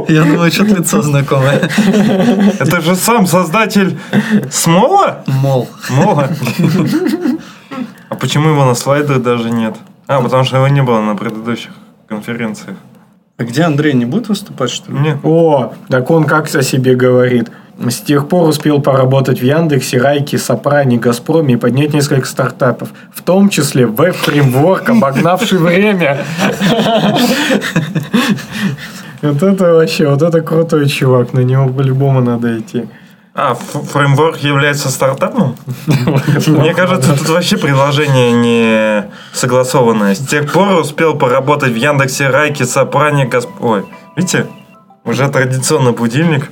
Я думаю, что лицо знакомое. Это же сам создатель Смола? Мол. Мола? А почему его на слайдах даже нет? А, потому что его не было на предыдущих конференциях. А где Андрей не будет выступать, что ли? Нет. О, так он как о себе говорит. С тех пор успел поработать в Яндексе, Райке, Сопране, Газпроме и поднять несколько стартапов. В том числе веб-фреймворк, обогнавший время. Вот это вообще, вот это крутой чувак. На него по-любому надо идти. А, фреймворк является стартапом? Мне кажется, тут вообще предложение не согласованное. С тех пор успел поработать в Яндексе, Райке, Сопране, Газп... Ой, видите? Уже традиционный будильник.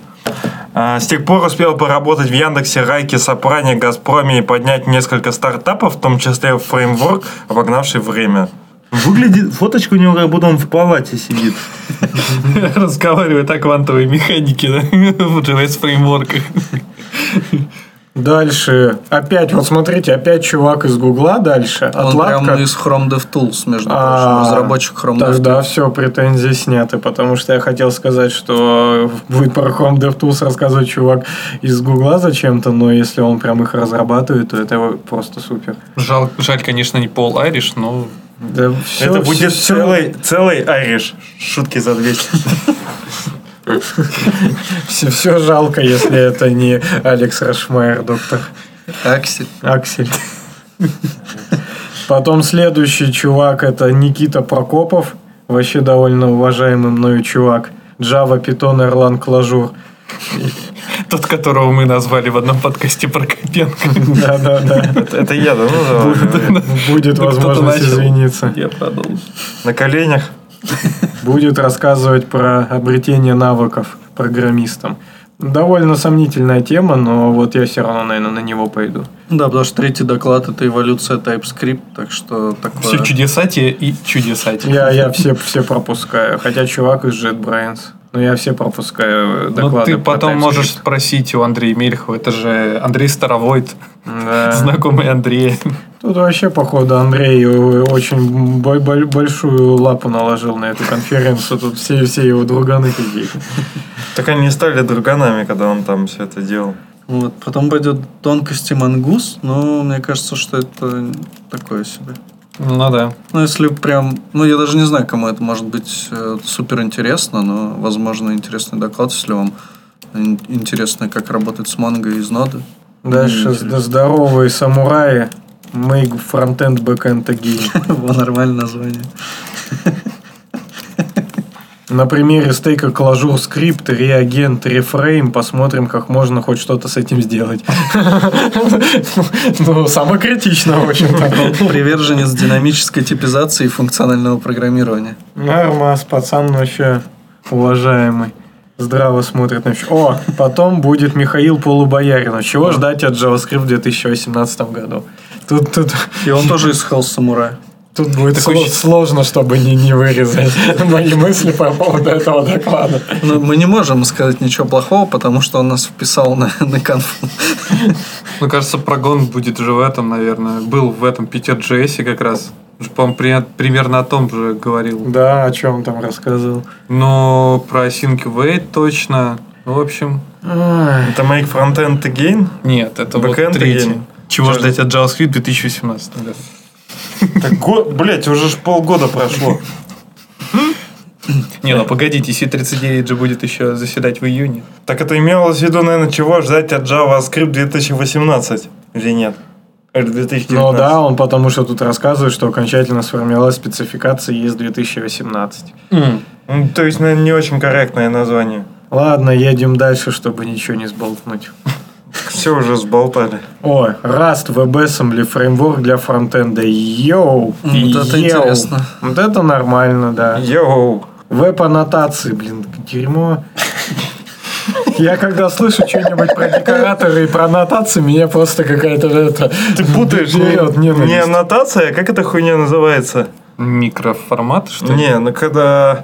А, с тех пор успел поработать в Яндексе, Райке, Сопране, Газпроме и поднять несколько стартапов, в том числе фреймворк, обогнавший время. Выглядит, фоточка у него как будто он в палате сидит. Разговаривает о квантовой механике, да? В JS фреймворках. Дальше. Опять, вот смотрите, опять чувак из Гугла дальше. Он прям Отладка. из Chrome DevTools, между А, прочим, разработчик Chrome Тогда DevTools. все, претензии сняты, потому что я хотел сказать, что будет про Chrome DevTools рассказывать чувак из Гугла зачем-то, но если он прям их разрабатывает, то это просто супер. Жаль, жаль, конечно, не Пол Айриш, но Да всё- Это будет всё- целый, целый Айриш. Шутки за 200. Все, все жалко, если это не Алекс Раушмайер, доктор Аксель. Аксель. Потом следующий чувак это Никита Прокопов, вообще довольно уважаемый мною чувак. Java, Python, Erlang, Clojure. Тот, которого мы назвали в одном подкасте про Копенко. Да-да-да. Это, это я, да? Будет Ну, возможность извиниться. Я продолжу. На коленях. Будет рассказывать про обретение навыков программистам. Довольно сомнительная тема, но вот я все равно, наверное, на него пойду. Да, потому что третий доклад это эволюция TypeScript, так что такое... Все чудесатие и чудесатие. Я, я все, все пропускаю. Хотя чувак из JetBrains. Но я все пропускаю Ну, доклады ты про потом можешь спросить у Андрея Мельхова. Это же Андрей Старовойт, Да. знакомый Андрея. Тут вообще, походу, Андрей очень бо- бо- большую лапу наложил на эту конференцию. Тут все, все его друганы какие-то. Так они стали друганами, когда он там все это делал. Вот. Потом пойдет тонкости мангус, но мне кажется, что это такое себе. Ну да. Ну, если прям... Ну, я даже не знаю, кому это может быть супер интересно, но, возможно, интересный доклад, если вам ин- интересно, как работать с манго из ноды. Дальше здоровые самураи. Make frontend backend again. Во, нормальное название. На примере стейка клажур скрипт, реагент, рефрейм посмотрим, как можно хоть что-то с этим сделать. Ну, самокритично, в общем-то. Приверженец динамической типизации и функционального программирования. Нормас, пацан вообще уважаемый. Здраво смотрит на. О, потом будет Михаил Полубояринов. Чего ждать от JavaScript в 2018 году? Тут, тут, И он тоже из Hell Samurai. Тут будет Такой щ- сложно, чтобы не, не вырезать мои мысли по поводу этого доклада. Но мы не можем сказать ничего плохого, потому что он нас вписал на, на конфу. Мне кажется, прогон будет уже в этом, наверное. Был в этом Питер Джесси как раз. По-моему, при- примерно о том же говорил. Да, о чем там рассказывал. Но про Async Wait точно. Ну, в общем, Это Make Frontend Again? нет, это Backend вот третий. again. Чего ждать от JavaScript в 2018 году? Так, го... блять, уже ж полгода прошло. Не, ну погодите, C39 же будет еще заседать в июне. Так это имелось в виду, наверное, чего ждать от JavaScript 2018? Или нет? Или 2019? Ну да, он потому что тут рассказывает, что окончательно сформировалась спецификация ES 2018. Ну, то есть, наверное, не очень корректное название. Ладно, едем дальше, чтобы ничего не сболтнуть. Все уже сболтали. О, Rust, WebAssembly, фреймворк для фронтенда. Йоу! Вот это йоу. интересно. Вот это нормально, да. Йоу. Веб-аннотации, блин, дерьмо. Я когда слышу что-нибудь про декораторы и про аннотации, меня просто какая-то это... Ты путаешь берет не, не аннотация, а как эта хуйня называется? Микроформат, что ли? Не, ну когда...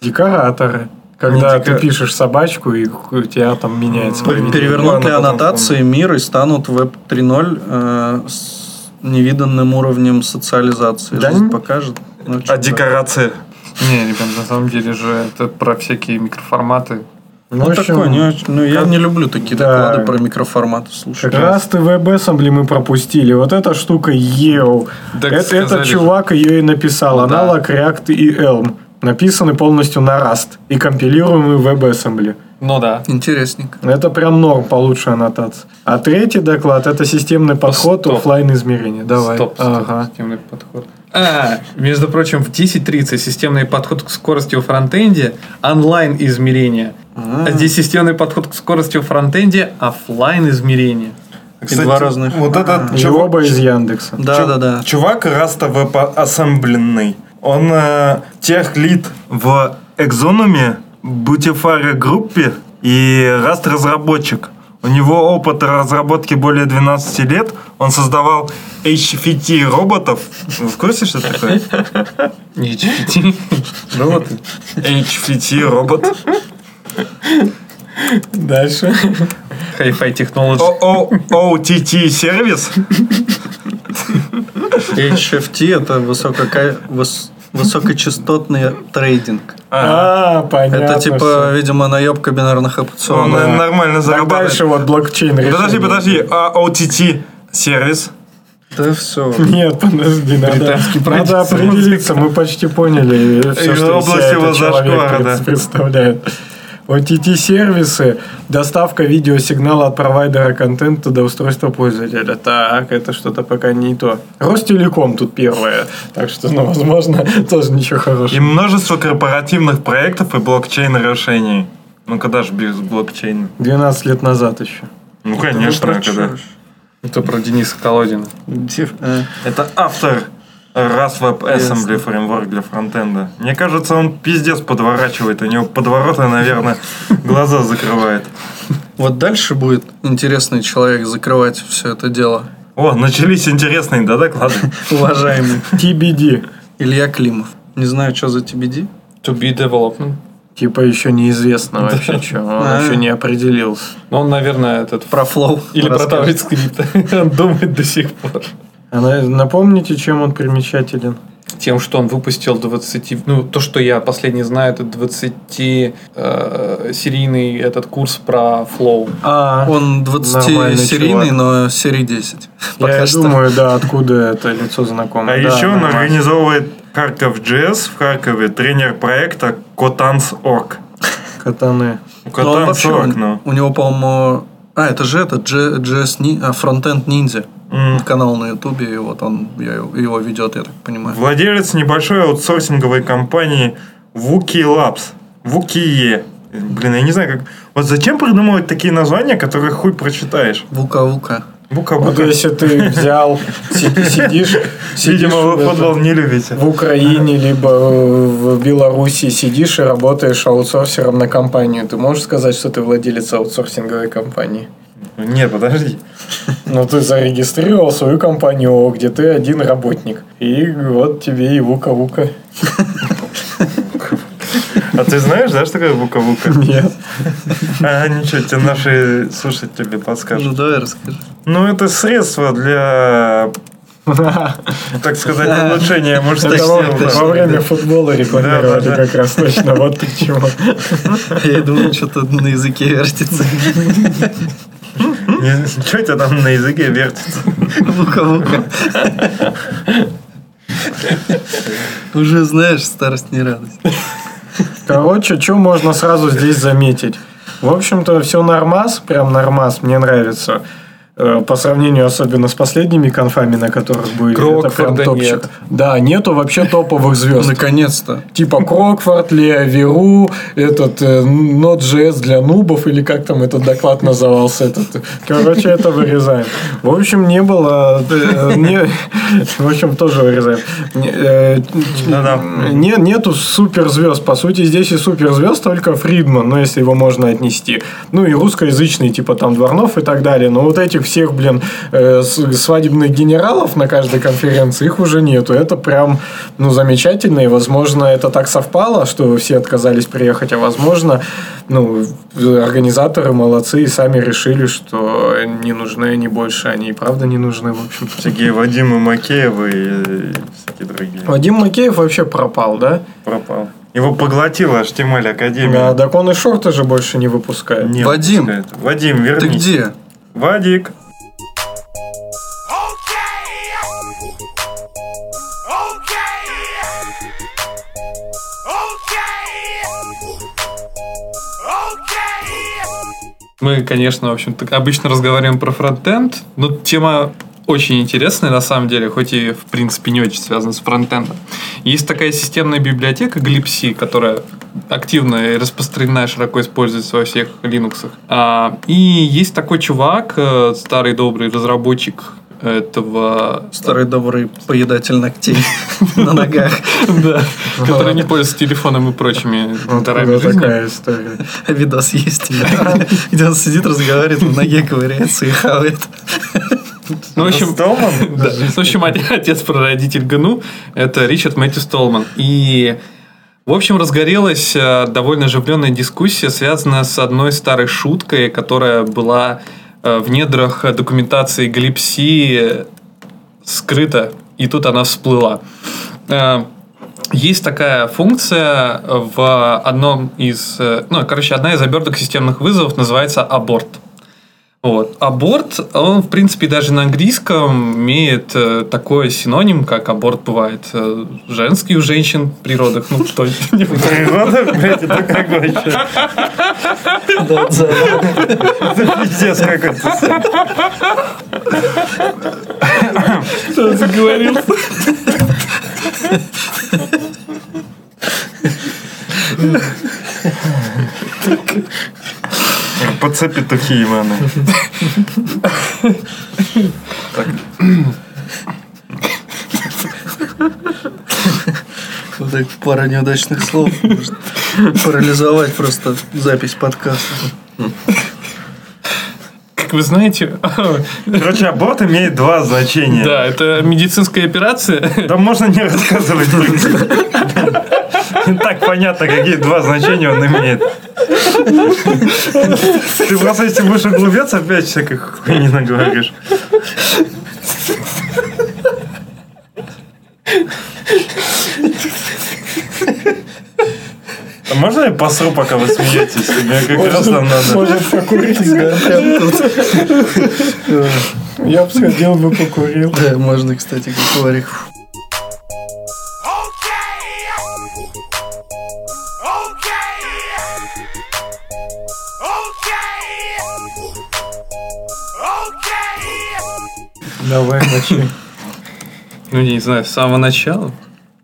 Декораторы. Когда ты пишешь собачку, и у тебя там меняется поведение. Перевернут ли аннотации мир и станут Web 3.0 э, с невиданным уровнем социализации? Да Жизнь покажет. Ну, А что-то. декорации? Не, ребят, на самом деле же это про всякие микроформаты. Ну, Ну, общем, такое, не очень- ну, я как- не люблю такие Да. доклады про микроформаты слушать. Как раз ты WebAssembly мы пропустили. Вот эта штука EO. Так Это, этот чувак ее и написал. Да. Аналог React и Elm. Написаны полностью на Rust. И компилируемый в WebAssembly. Ну да. Интересненько. Это прям норм получше аннотация. А третий доклад это системный подход стоп. оффлайн измерения. Давай. Стоп, стоп, Ага. системный подход. А, между прочим, в 10.30 системный подход к скорости во фронтенде онлайн измерения. А здесь системный подход к скорости во фронтенде оффлайн измерения. И два разных. Вот этот И чувак, оба из Яндекса. Да, да, да. чувак Rust а ассембленный. Он э, tech lead в Exonum, Bitfury группе и Rust разработчик. У него опыт разработки более 12 лет. Он создавал HFT роботов. Вы в курсе, что такое? HTTP. Ну вот, HFT робот. Дальше. Hi-Fi Technology. OTT сервис. HFT это высокока- выс- высокочастотный трейдинг. А, понятно. это типа, видимо, наебка бинарных Он опционов. э, нормально Так зарабатывает. дальше вот блокчейн Подожди, решение. подожди. А OTT сервис? Да все. Нет, подожди, надо, надо определиться. Мы почти поняли все, И что область из себя его этот человек да. представляет. OTT-сервисы, доставка видеосигнала от провайдера контента до устройства пользователя. Так, это что-то пока не то. Ростелеком тут первое. Так что, ну, возможно, тоже ничего И хорошего. множество корпоративных проектов и блокчейн-решений. Ну, когда же без блокчейна? 12 лет назад еще. Ну, конечно, когда. Это про Дениса Колодина. Это автор раз Web Assembly фреймворк для фронтенда. Мне кажется, он пиздец подворачивает. У него подвороты, наверное, глаза закрывает. Вот дальше будет интересный человек закрывать все это дело. О, начались интересные, да, доклады? Уважаемый TBD. Илья Климов. Не знаю, что за TBD. To be development. Типа еще неизвестно вообще, что. Он А. еще не определился. Ну, он, наверное, этот... Про флоу. Или про. TypeScript. Он думает до сих пор. А на- напомните, чем он примечателен? Тем, что он выпустил 20... Ну, то, что я последний знаю, это 20-серийный этот курс про Flow. А, Он Нормальный 20-серийный, чувак. но серии 10. я что. думаю, да, откуда это лицо знакомое. А Да, еще он организовывает Харьков JS в Харькове, тренер проекта Котанс.орг. Катаны. У Ну, Котанс.орг, ну. у него, по-моему... А, это же этот JS, а, Ninja. М. Канал на Ютубе, и вот он я его- его ведет, я так понимаю. Владелец небольшой аутсорсинговой компании Wookie Labs. Wookie. Блин, я не знаю, как... Вот зачем придумывать такие названия, которые хуй прочитаешь? Вука-вука. Бука Вот если ты взял, си- сидишь, Видимо, вы футбол не любите. в Украине, либо в Беларуси сидишь и работаешь аутсорсером на компанию, ты можешь сказать, что ты владелец аутсорсинговой компании? Нет, подожди. Ну, ты зарегистрировал свою компанию, где ты один работник. И вот тебе и вука-вука. А ты знаешь, да, что такое Бука? Нет. А, ничего, тебе наши слушатели Ну, подскажут. давай расскажи. Ну, это средство для, так сказать, улучшения мужских сил. во, время футбола рекламировали Да, да, да. как раз точно. Вот ты чему. Я думаю, что-то на языке вертится. Что тебя там на языке вертится? Вука-вука. Уже знаешь, старость не радость. Короче, что можно сразу здесь заметить? В общем-то, все нормас, прям нормас, мне нравится. Э, По сравнению особенно с последними конфами, на которых были. это Крокфорда топчик. нет. Да, нету вообще топовых звезд. Наконец-то. Типа Крокфорд, Леоверу, этот э, Node.js для нубов, или как там этот доклад назывался. Этот. Короче, это вырезаем. В общем, не было... э, не- в общем, тоже вырезаем. Не- э, нету суперзвезд. По сути, здесь и суперзвезд только Фридман, ну, если его можно отнести. Ну, и русскоязычные, типа там Дворнов и так далее. Но вот этих всех, блин, э, свадебных генералов на каждой конференции, их уже нету. Это прям, ну, замечательно, и, возможно, это так совпало, что все отказались приехать, а возможно, ну, организаторы молодцы и сами решили, что не нужны они больше, они и правда не нужны, в общем Всякие Вадимы Макеевы и всякие другие. Вадим Макеев вообще пропал, да? Пропал. Его поглотила HTML Да, Академия. так он и шорты же больше не выпускает. Не Вадим, выпускает. Вадим, Ты вернись. где? Вадик. Мы, конечно, в общем-то, обычно разговариваем про фронтенд, но тема очень интересная на самом деле, хоть и в принципе не очень связана с фронтендом. Есть такая системная библиотека Glibc, которая активно и распространена и широко используется во всех Linux. А, и есть такой чувак, э, старый добрый разработчик этого Старый добрый поедатель ногтей на ногах. да, который не пользуется телефоном и прочими дарами жизни. такая история. Видос есть, где он сидит, разговаривает, на ноге ковыряется и хавает. Ну, в общем, Столман? Да. В общем, отец- отец-прародитель ГНУ – это Ричард Мэтью Столман. И, в общем, разгорелась э, довольно оживленная дискуссия, связанная с одной старой шуткой, которая была э, в недрах документации Глипси скрыта, и тут она всплыла. Э, Есть такая функция в одном из... Ну, короче, одна из оберток системных вызовов называется аборт. Вот. Аборт, он, в принципе, даже на английском имеет э, такой синоним, как аборт бывает э, женский у женщин при родах. Ну, кто не Природа, блядь, это как вообще? Это пиздец какой-то. Кто заговорился? Паце петухи, Иваны. Вот так пара неудачных слов может парализовать просто запись подкаста. Как вы знаете, Короче, аборт имеет два значения. да, это медицинская операция. Да можно не рассказывать. Так понятно, какие два значения он имеет. Ты просто, если будешь углубляться, опять всякой хуйни наговоришь. А можно я посру, пока вы смеетесь? Мне как раз там надо. Может, покурить? Я бы сходил бы покурил. Да, можно, кстати, как говорить. Давай, мочи. Ну, я не знаю, с самого начала.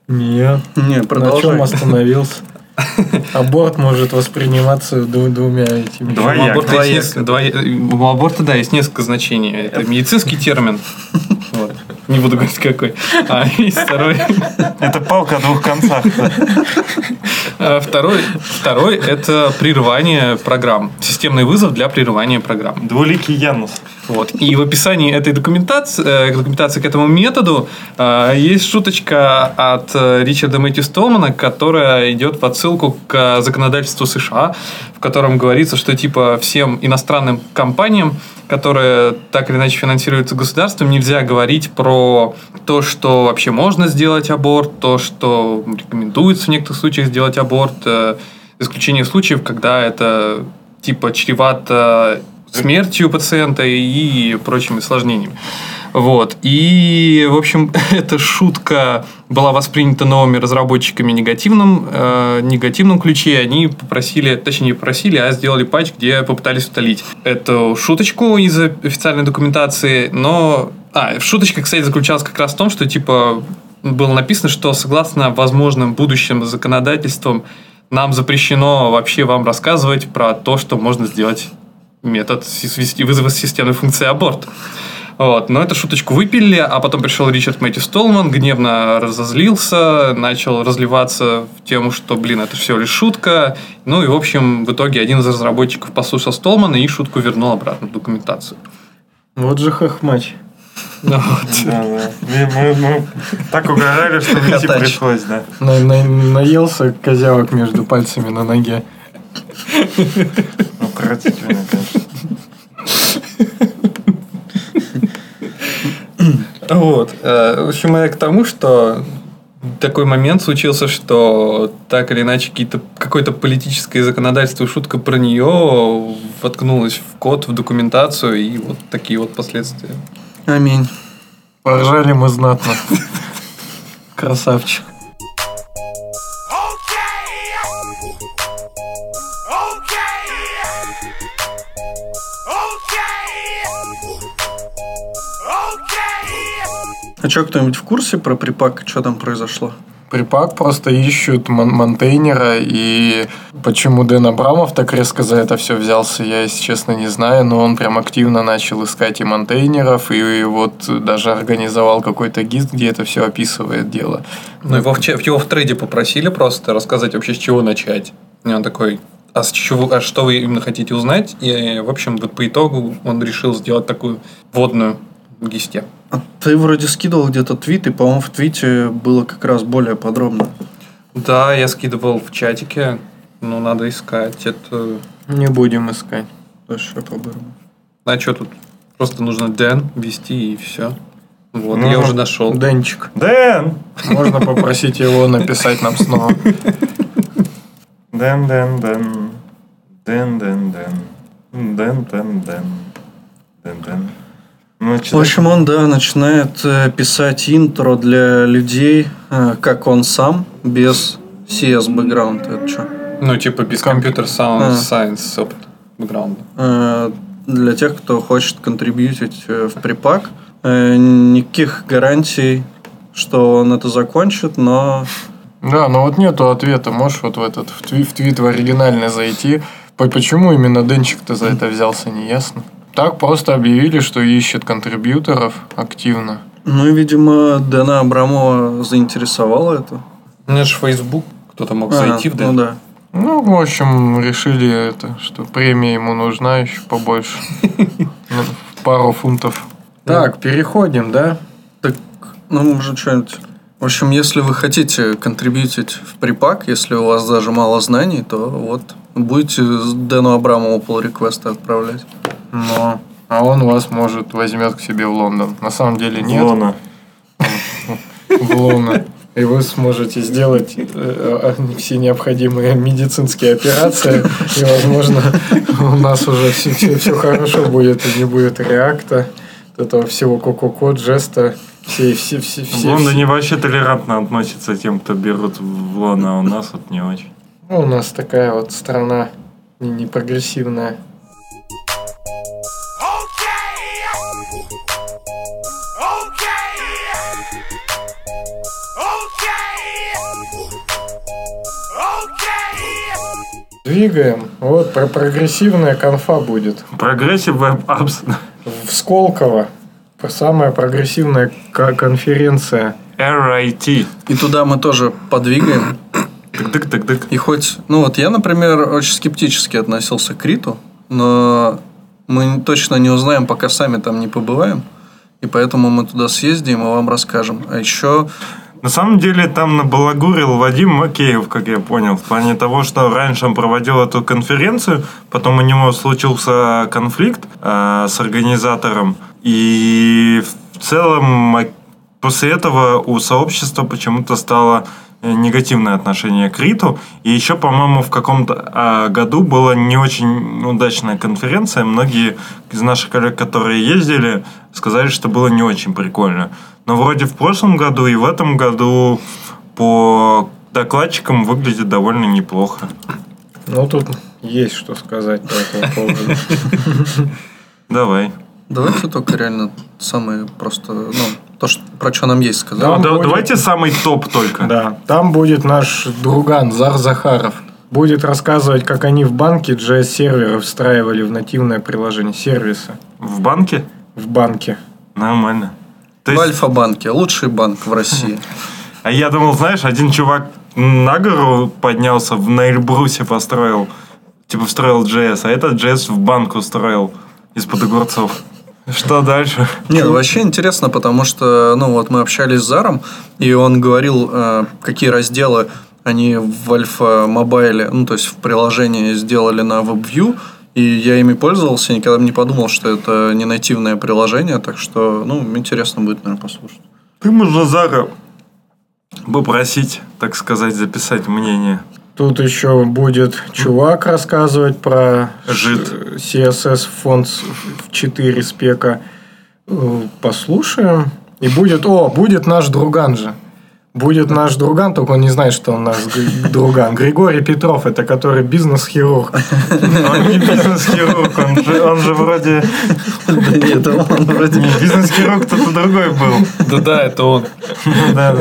Нет. Не, На чем продолжай. остановился? Аборт может восприниматься дву- двумя этими. Двояк. аборта, есть Двояко. несколько, двоя- у аборта, да, есть несколько значений. Это медицинский термин. Вот. Не буду говорить какой. А есть второй. Это палка о двух концах. А Второй, второй – это прерывание программ. Системный вызов для прерывания программ. Двуликий Янус. Вот. И в описании этой документации, э, документации к этому методу э, есть шуточка от э, Ричарда Мэтью Столмана, которая идет в отсылку к законодательству США, в котором говорится, что типа всем иностранным компаниям, которые так или иначе финансируются государством, нельзя говорить про то, что вообще можно сделать аборт, то, что рекомендуется в некоторых случаях сделать аборт, э, за исключением случаев, когда это типа чревато смертью пациента и прочими осложнениями. Вот. И, в общем, эта шутка была воспринята новыми разработчиками в негативном, э, негативном ключе. Они попросили, точнее, не попросили, а сделали патч, где попытались удалить эту шуточку из официальной документации. Но... А, шуточка, кстати, заключалась как раз в том, что, типа, было написано, что согласно возможным будущим законодательствам нам запрещено вообще вам рассказывать про то, что можно сделать метод вызова системной функции аборт. Вот. Но эту шуточку выпили, а потом пришел Ричард Мэтью Столман, гневно разозлился, начал разливаться в тему, что, блин, это все лишь шутка. Ну и, в общем, в итоге один из разработчиков послушал Столмана и шутку вернул обратно в документацию. Вот же хохмач. Да, да. Мы, мы- мы так угорали, что идти пришлось, да. На- на- наелся козявок между пальцами на ноге. Отвратительно, конечно. Вот. э, В общем, я к тому, что такой момент случился, что так или иначе какие-то, какое-то политическое законодательство, шутка про нее воткнулась в код, в документацию, и вот такие вот последствия. Аминь. Поржали мы знатно. Красавчик. А что, кто-нибудь в курсе про припак? Что там произошло? Припак просто ищут мон- монтейнера, и почему Дэн Абрамов так резко за это все взялся, я, если честно, не знаю, но он прям активно начал искать и монтейнеров, и вот даже организовал какой-то гид, где это все описывает дело. Ну, его в, его в трейде попросили просто рассказать вообще, с чего начать. И он такой, а, с чего, а что вы именно хотите узнать? И, в общем, вот по итогу он решил сделать такую водную гисте. А ты вроде скидывал где-то твит, и, по-моему, в твите было как раз более подробно. Да, я скидывал в чатике, но надо искать. Это... Не будем искать. Дальше попробуем. А что тут? Просто нужно Дэн ввести и все. Вот, Ну, я уже нашел. Денчик, Дэн! можно попросить его написать нам снова. Дэн, Дэн, Дэн. Дэн, Дэн, Дэн. Дэн, Дэн, Дэн. Дэн, Дэн. Ну, В общем, он, да, начинает э, писать интро для людей, э, как он сам, без CS background а. Это что? Ну, типа без компьютер А. sound science опыт бэкграунда. Для тех, кто хочет contribut ить э, в Prepack, никаких гарантий, что он это закончит, но Да, но вот нету ответа. Можешь вот в этот в, тви- в твит в оригинальный зайти. По- Почему именно Денчик-то за это взялся, не ясно. Так просто объявили, что ищет контрибьюторов активно. Ну и, видимо, Дэна Абрамова заинтересовало это. У меня же Facebook, кто-то мог А, зайти в Ну Дэн. да. Ну, в общем, решили это, что премия ему нужна еще побольше. Ну, в Пару фунтов. Так, переходим, да? Так, ну, может, что-нибудь... В общем, если вы хотите контрибьютить в припак, если у вас даже мало знаний, то вот будете Дэну Абрамову pull реквесты отправлять. Но. А он вас, может, возьмет к себе в Лондон. На самом деле нет. Лона. в Лондон. И вы сможете сделать э, э, все необходимые медицинские операции. И, возможно, у нас уже все, хорошо будет. И не будет реакта. Этого всего ко-ко-ко, джеста. Все, все, все, В все, Лондоне вообще толерантно относятся тем, кто берут в Лона, а у нас вот не очень. Ну, у нас такая вот страна не, не прогрессивная. Двигаем. Вот про прогрессивная конфа будет. Прогрессив Apps. В Сколково. Самая прогрессивная ко- конференция. RIT. И туда мы тоже подвигаем. Тык-тык-тык-тык. И хоть, ну вот я, например, очень скептически относился к Криту, но мы точно не узнаем, пока сами там не побываем. И поэтому мы туда съездим и вам расскажем. А еще На самом деле там набалагурил Вадим Макеев, как я понял, в плане того, что раньше он проводил эту конференцию, потом у него случился конфликт э, с организатором, и в целом после этого у сообщества почему-то стало э, негативное отношение к Риту. И еще, по-моему, в каком-то а, году была не очень удачная конференция. Многие из наших коллег, которые ездили, сказали, что было не очень прикольно. Но вроде в прошлом году и в этом году по докладчикам выглядит довольно неплохо. Ну, тут есть что сказать по этому поводу. Давай. Давайте только реально самые просто, ну, то, что, про что нам есть сказать. Там Да- будет- Давайте самый топ только. Да, там будет наш друган Зар Захаров. Будет рассказывать, как они в банке JS-серверы встраивали в нативное приложение сервисы В банке? в банке. Нормально. То В есть- Альфа-банке, лучший банк в России. А я думал, знаешь, один чувак на гору поднялся, в- на Эльбрусе построил, типа встроил JS, а этот JS в банк устроил из-под огурцов. Что дальше? Нет, вообще интересно, потому что, ну, вот мы общались с Заром, и он говорил, э, какие разделы они в Альфа Мобайле, ну, то есть в приложении сделали на WebView, и я ими пользовался, и никогда бы не подумал, что это не нативное приложение, так что, ну, интересно будет, наверное, послушать. Ты можно Зара попросить, так сказать, записать мнение. Тут еще будет чувак рассказывать про Жид. CSS фонд с- в 4 спека. Э, Послушаем. И будет, о, будет наш друган же. Будет наш друган, только он не знает, что он наш друган. Григорий Петров, это который бизнес-хирург. Он не бизнес-хирург, он же, он же вроде... Нет, он вроде Не, бизнес-хирург кто-то другой был. Да-да, это он. Да.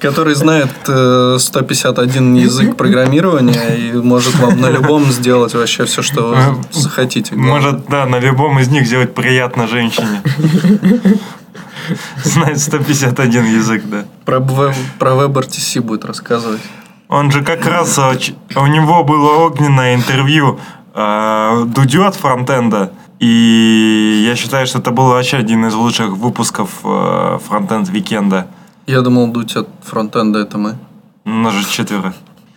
который знает э, 151 язык программирования и может вам на любом сделать вообще все, что вы захотите. Может, да, на любом из них сделать приятно женщине. Знает 151 язык, да. Про, про WebRTC будет рассказывать. Он же как раз... У него было огненное интервью э, Дудю от фронтенда. И я считаю, что это был вообще один из лучших выпусков э, Frontend Weekend а. Я думал, Дудь от фронтенда это мы. Нас же четверо.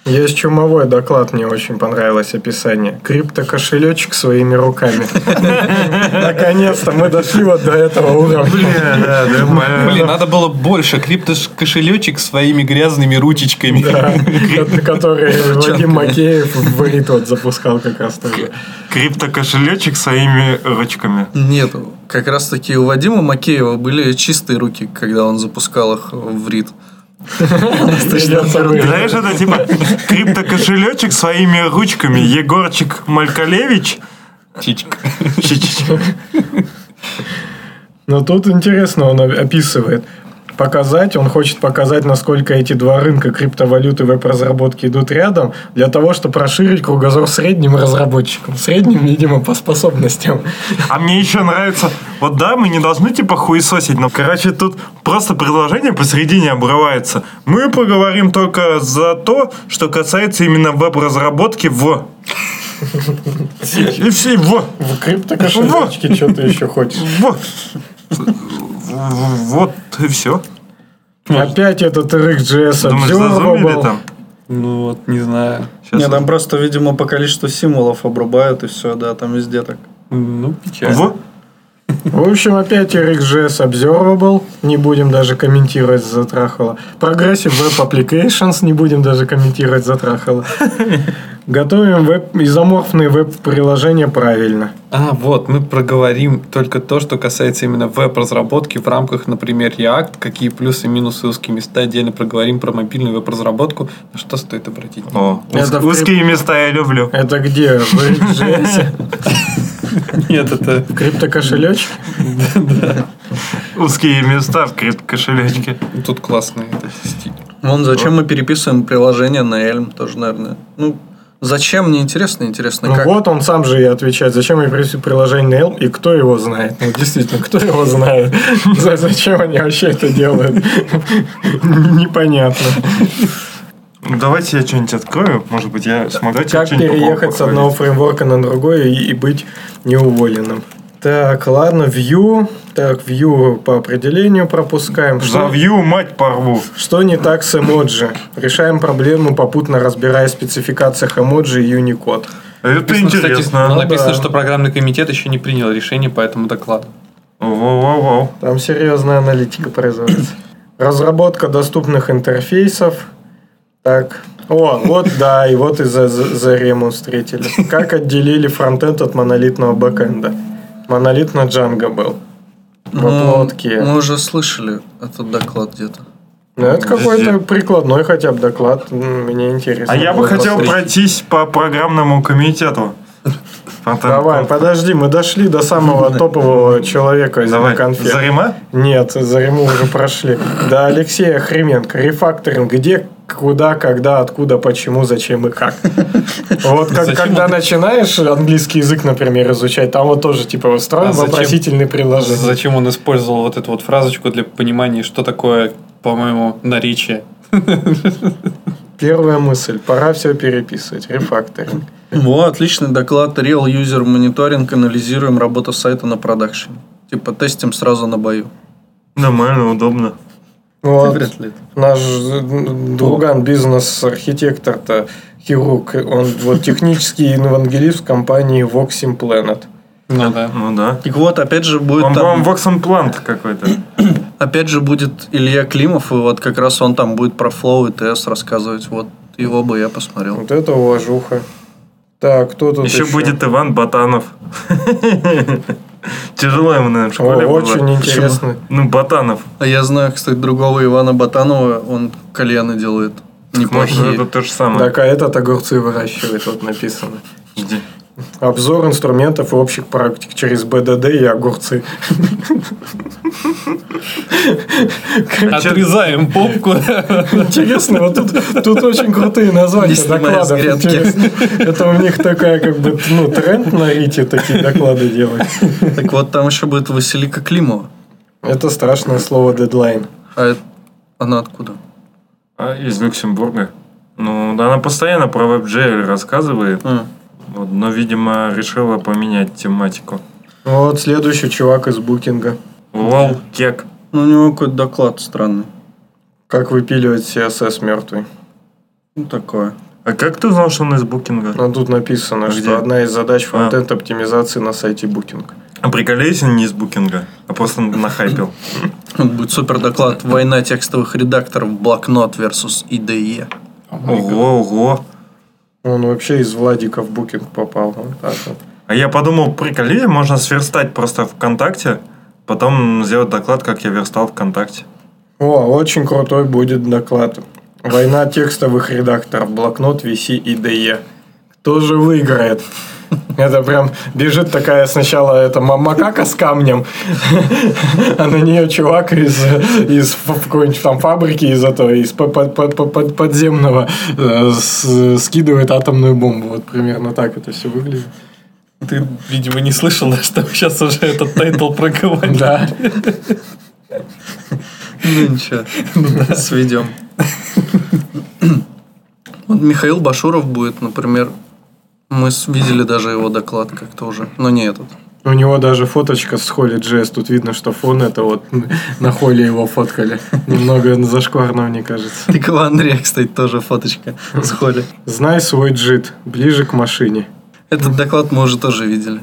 Есть чумовой доклад, мне очень понравилось описание. Криптокошелечек своими руками. Наконец-то мы дошли вот до этого уровня. Блин, надо было больше. Криптокошелечек своими грязными ручечками. Да, который Вадим Макеев в вот запускал как раз тоже. Криптокошелечек своими ручками. Нет, как раз таки у Вадима Макеева были чистые руки, когда он запускал их в РИД. Знаешь, это типа криптокошелечек своими ручками. Егорчик Малькалевич. Чичка. Чич-чич. Но тут интересно, он описывает. Показать, он хочет показать, насколько эти два рынка криптовалюты и веб-разработки идут рядом, для того, чтобы расширить кругозор средним разработчикам. Средним, видимо, по способностям. А мне еще нравится, вот да, мы не должны типа хуесосить, но, короче, тут просто предложение посередине обрывается. Мы поговорим только за то, что касается именно веб-разработки в... И все, в... В криптокошелечке что ты еще хочешь? в... Вот и все. Опять этот RxJS Думаешь, зазумили там? Ну вот, не знаю. Щас Нет, там вот. просто, видимо, по количеству символов обрубают и все, да, там везде так. Ну, печально. В? В общем, опять RxJS Observable. Не будем даже комментировать затрахало. Progressive Web Applications. Не будем даже комментировать затрахало. Готовим веб, изоморфные веб-приложения правильно. А, вот, мы проговорим только то, что касается именно веб-разработки в рамках, например, React, какие плюсы и минусы узкие места, отдельно проговорим про мобильную веб-разработку, на что стоит обратить внимание. О, Это уз- узкие места я люблю. Это где? В RxJS? Нет, это... Криптокошелечек? Узкие места в криптокошелечке. Тут классный это стиль. Вон зачем мы переписываем приложение на Elm, тоже, наверное. Ну, зачем, мне интересно, интересно, Ну как. вот он сам же и отвечает, зачем я прису приложение на Elm, и кто его знает. Ну действительно, кто его знает? За- Зачем они вообще это делают? Непонятно. Ну, давайте я что-нибудь открою. Может быть, я смогу тебе Как переехать с одного фреймворка на другой и, и быть неуволенным? Так, ладно, Vue. Так, Vue по определению пропускаем. За Что, вью мать порву. что не так с эмоджи? Решаем проблему, попутно разбирая в спецификациях эмоджи и Unicode. Это Написано, кстати, интересно. ну, написано, да. что программный комитет еще не принял решение по этому докладу. Воу-воу-воу. Там серьезная аналитика производится. Разработка доступных интерфейсов. Так. О, вот да, и вот и за- за- заремонстрировали. Как отделили фронтенд от монолитного бэкэнда. Монолит на Django был. В Ну, мы уже слышали этот доклад где-то. Ну, это какой-то прикладной хотя бы доклад. Мне интересно. А я бы хотел посмотреть. пройтись по программному комитету. Фронтенд Давай, конф. подожди, мы дошли до самого топового человека из Давай. конфет. Зарима? Нет, Зариму уже прошли. Да, Алексея Хременко. Рефакторинг. Где, куда, когда, откуда, почему, зачем и как. Вот как, когда начинаешь английский язык, например, изучать, там вот тоже типа устроен А вопросительный приложение. Зачем он использовал вот эту вот фразочку для понимания, что такое, по-моему, наречие? Первая мысль. Пора все переписывать. Рефакторинг. Во, отличный доклад. Real User Monitoring. Анализируем работу сайта на продакшене. Типа тестим сразу на бою. Нормально, удобно. Вот. Вряд ли. Наш друган, бизнес-архитектор-то, хирург, он вот технический евангелист в компании Voxim Planet. Ну да. Ну да. Так вот, опять же будет Он, там- по-моему, Vox Implant какой-то. Опять же будет Илья Климов, и вот как раз он там будет про флоу и ТС рассказывать. Вот его бы я посмотрел. Вот это уважуха. Так, кто тут Еще еще? будет Иван Батанов. Тяжело ему, наверное, в школе О, было. очень интересно. Ну, Батанов. А я знаю, кстати, другого Ивана Батанова, он кальяны делает Может, неплохие. это то же самое. Так, а этот огурцы выращивает, вот написано. Жди. Обзор инструментов и общих практик через БДД и огурцы. Отрезаем попку. Интересно, вот тут, тут очень крутые названия докладов. Это у них такая как бы ну, тренд на Рите такие доклады делать. Так вот, там еще будет Василика Климова. Это страшное слово дедлайн. А она откуда? А, из Люксембурга. Ну, да, она постоянно про WebGL рассказывает. А, Вот, но, видимо, решила поменять тематику. Вот следующий чувак из букинга. Лол, кек. ну, у него какой-то доклад странный. Как выпиливать CSS мертвый. Ну, такое. А как ты узнал, что он из букинга? Но тут написано, А что где? одна из задач А. фронтенд оптимизации на сайте букинг. А приколись, он не из букинга, а просто нахайпил. Будет супер доклад «Война текстовых редакторов. Блокнот versus IDE». Ого, ого. Он вообще из Владика в букинг попал. Вот так вот. А я подумал, приколи, можно сверстать просто ВКонтакте, потом сделать доклад, как я верстал ВКонтакте. О, очень крутой будет доклад. Война текстовых редакторов. Блокнот VC IDE. Кто же выиграет? Это прям бежит такая сначала это ма- макака с камнем, а на нее чувак из, из какой-нибудь там фабрики, из этого, из по- по- по- по- под- подземного э, с- скидывает атомную бомбу. Вот примерно так это все выглядит. Ты, видимо, не слышал, что сейчас уже этот title проговорили. Да. Ну, ничего. Сведем. Вот Михаил Башуров будет, например. Мы видели даже его доклад как-то уже. Но не этот. У него даже фоточка с Холли Джесс. Тут видно, что фон это вот на холле его фоткали. Немного зашкварно, мне кажется. Так и у Андрея, кстати, тоже фоточка с Холли. Знай свой джит. Ближе к машине. Этот доклад мы уже тоже видели.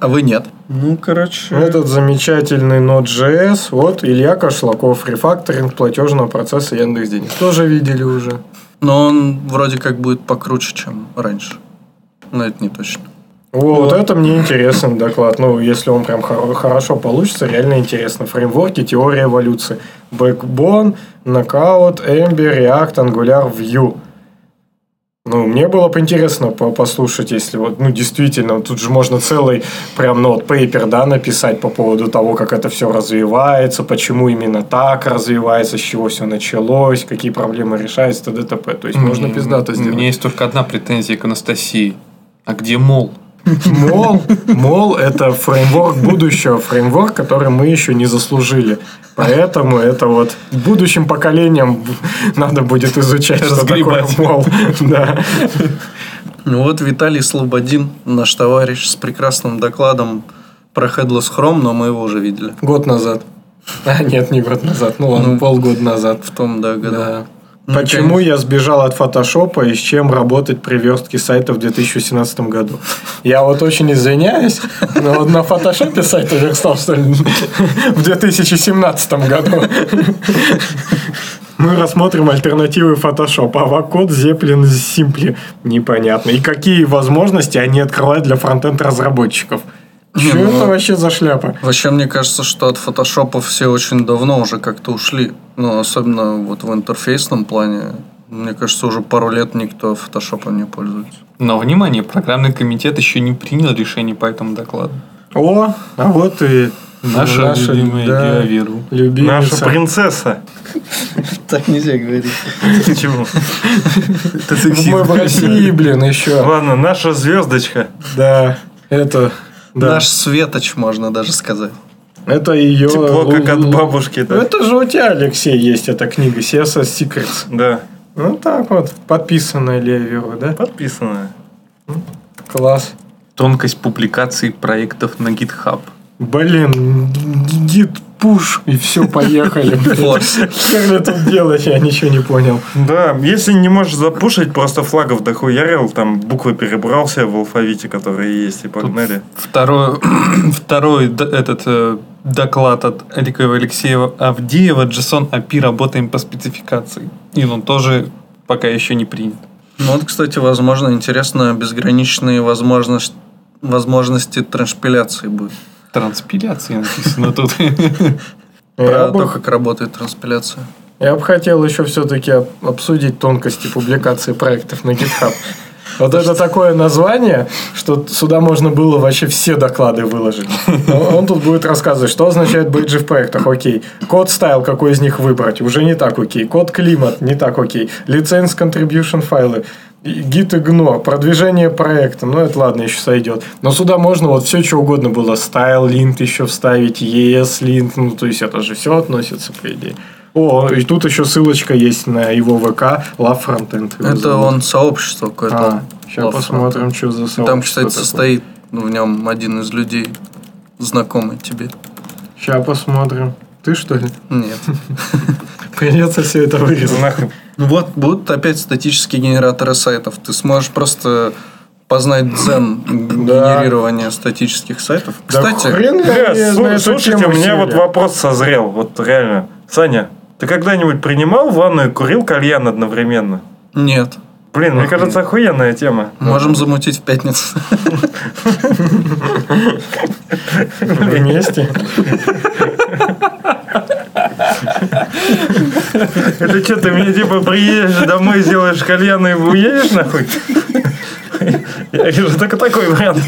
А вы нет. Ну, короче... Этот замечательный Node.js. Вот Илья Кошлаков. Рефакторинг платежного процесса Яндекс Денег. Тоже видели уже. Но он вроде как будет покруче, чем раньше. Но это не точно. О, вот это мне интересный доклад. Ну, если он прям хор- хорошо получится, реально интересно. Фреймворки, теория эволюции. Backbone, Knockout, Ember, React, Angular, Vue. Ну, мне было бы интересно по- послушать, если вот, ну, действительно, тут же можно целый прям, ну, вот, пейпер, да, написать по поводу того, как это все развивается, почему именно так развивается, с чего все началось, какие проблемы решаются, т.д. т.п. То есть, можно пиздато У сделать. меня есть только одна претензия к Анастасии. А где мол? Мол, мол, это фреймворк будущего, фреймворк, который мы еще не заслужили. Поэтому это вот будущим поколениям надо будет изучать, что такое Разгребать. мол. Да. Ну вот Виталий Слободин, наш товарищ с прекрасным докладом про Headless Chrome, но мы его уже видели. Год назад. А, нет, не год назад. Ну ладно, Ну, полгода назад. В том, да, году. Да. Ну, Почему я сбежал от фотошопа и с чем работать при верстке сайта в 2017 году? Я вот очень извиняюсь, но вот на фотошопе сайта верстал, что ли, в 2017 году. Мы рассмотрим альтернативы Photoshop. Авакод, Zeppelin, Simpli. Непонятно. И какие возможности они открывают для фронтенд разработчиков? Что ну, это вообще за шляпа? Вообще, мне кажется, что от фотошопа все очень давно уже как-то ушли. Ну, особенно вот в интерфейсном плане. Мне кажется, уже пару лет никто фотошопом не пользуется. Но, внимание, программный комитет еще не принял решение по этому докладу. О, а вот и Наша, любимая да, Геовиру. любимица. Наша принцесса. Так нельзя говорить. Почему? Мы в России, блин, еще. Ладно, наша звездочка. Да, это... Да. Наш светоч, можно даже сказать. Это ее... Тепло, как от бабушки. Ну, да. это же у тебя, Алексей, есть эта книга CSS Secrets. Да, Ну, так вот, подписанная Левио, да? подписано. Класс. Тонкость публикации проектов на GitHub. Блин, гид пуш, и все, поехали. Хер ли тут делать, я ничего не понял. Да, если не можешь запушить, просто флагов дохуярил, там буквы перебрался в алфавите, которые есть, и погнали. Второй, второй этот э, доклад от Алика Алексеева Авдеева JSON API работаем по спецификации. И он тоже пока еще не принят. Ну вот, кстати, возможно, интересно, безграничные возможности, возможности транспиляции будет. Транспиляция написано тут. Я Про то, как работает транспиляция. я бы хотел еще все-таки обсудить тонкости публикации проектов на GitHub. Вот это такое название, что сюда можно было вообще все доклады выложить. Но Он тут будет рассказывать, что означает бейджи в проектах, окей. Код стайл, какой из них выбрать, уже не так окей. Код климат, не так окей. Лиценз contribution файлы. Гит и гно, продвижение проекта, ну это ладно, еще сойдет. Но сюда можно вот все, что угодно было. Стайл, линт еще вставить, ES линт, ну то есть это же все относится, по идее. О, и тут еще ссылочка есть на его ВК, Love Frontend. Это зовут. он сообщество какое-то. А, сейчас Love посмотрим, что за сообщество Там, кстати, такое. состоит в нем один из людей, знакомый тебе. Сейчас посмотрим. Ты что ли? Нет. Придется все это вырезать. Нахуй. Ну Вот будут опять статические генераторы сайтов. Ты сможешь просто познать дзен Да. генерирования статических сайтов. Да Кстати, хрен Бля, я слу- знаю слушайте, у меня вот вопрос созрел, вот реально. Саня, ты когда-нибудь принимал ванну и курил кальян одновременно? нет. Блин, мне кажется, охуенная тема. Можем замутить в пятницу. Вместе. Это что, ты мне типа приедешь домой, сделаешь кальян и уедешь нахуй? Я вижу только такой вариант.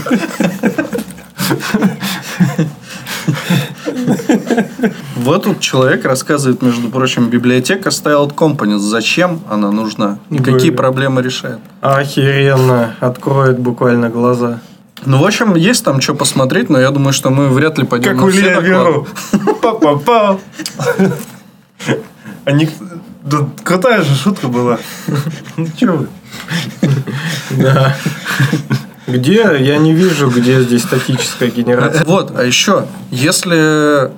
Вот тут человек рассказывает, между прочим, библиотека Styled Components. Зачем она нужна? И какие проблемы решает? Охеренно. Откроет буквально глаза. Ну, в общем, есть там что посмотреть, но я думаю, что мы вряд ли пойдем Как на у все доклады. Веру. Па-па-па. Они... Да, крутая же шутка была. Ну, чё вы? Да. Где? Я не вижу, где здесь статическая генерация. Вот, а еще, если...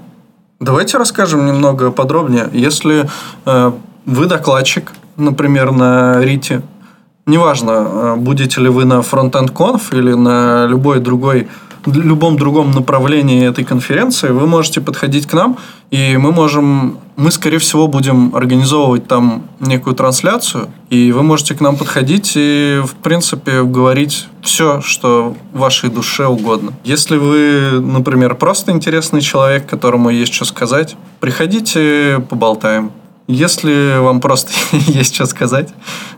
Давайте расскажем немного подробнее. Если э, вы докладчик, например, на Рите, неважно, э, будете ли вы на Frontend Conf или на любой другой любом другом направлении этой конференции, вы можете подходить к нам, и мы можем, мы, скорее всего, будем организовывать там некую трансляцию, и вы можете к нам подходить и, в принципе, говорить все, что вашей душе угодно. Если вы, например, просто интересный человек, которому есть что сказать, приходите, поболтаем. Если вам просто есть что сказать,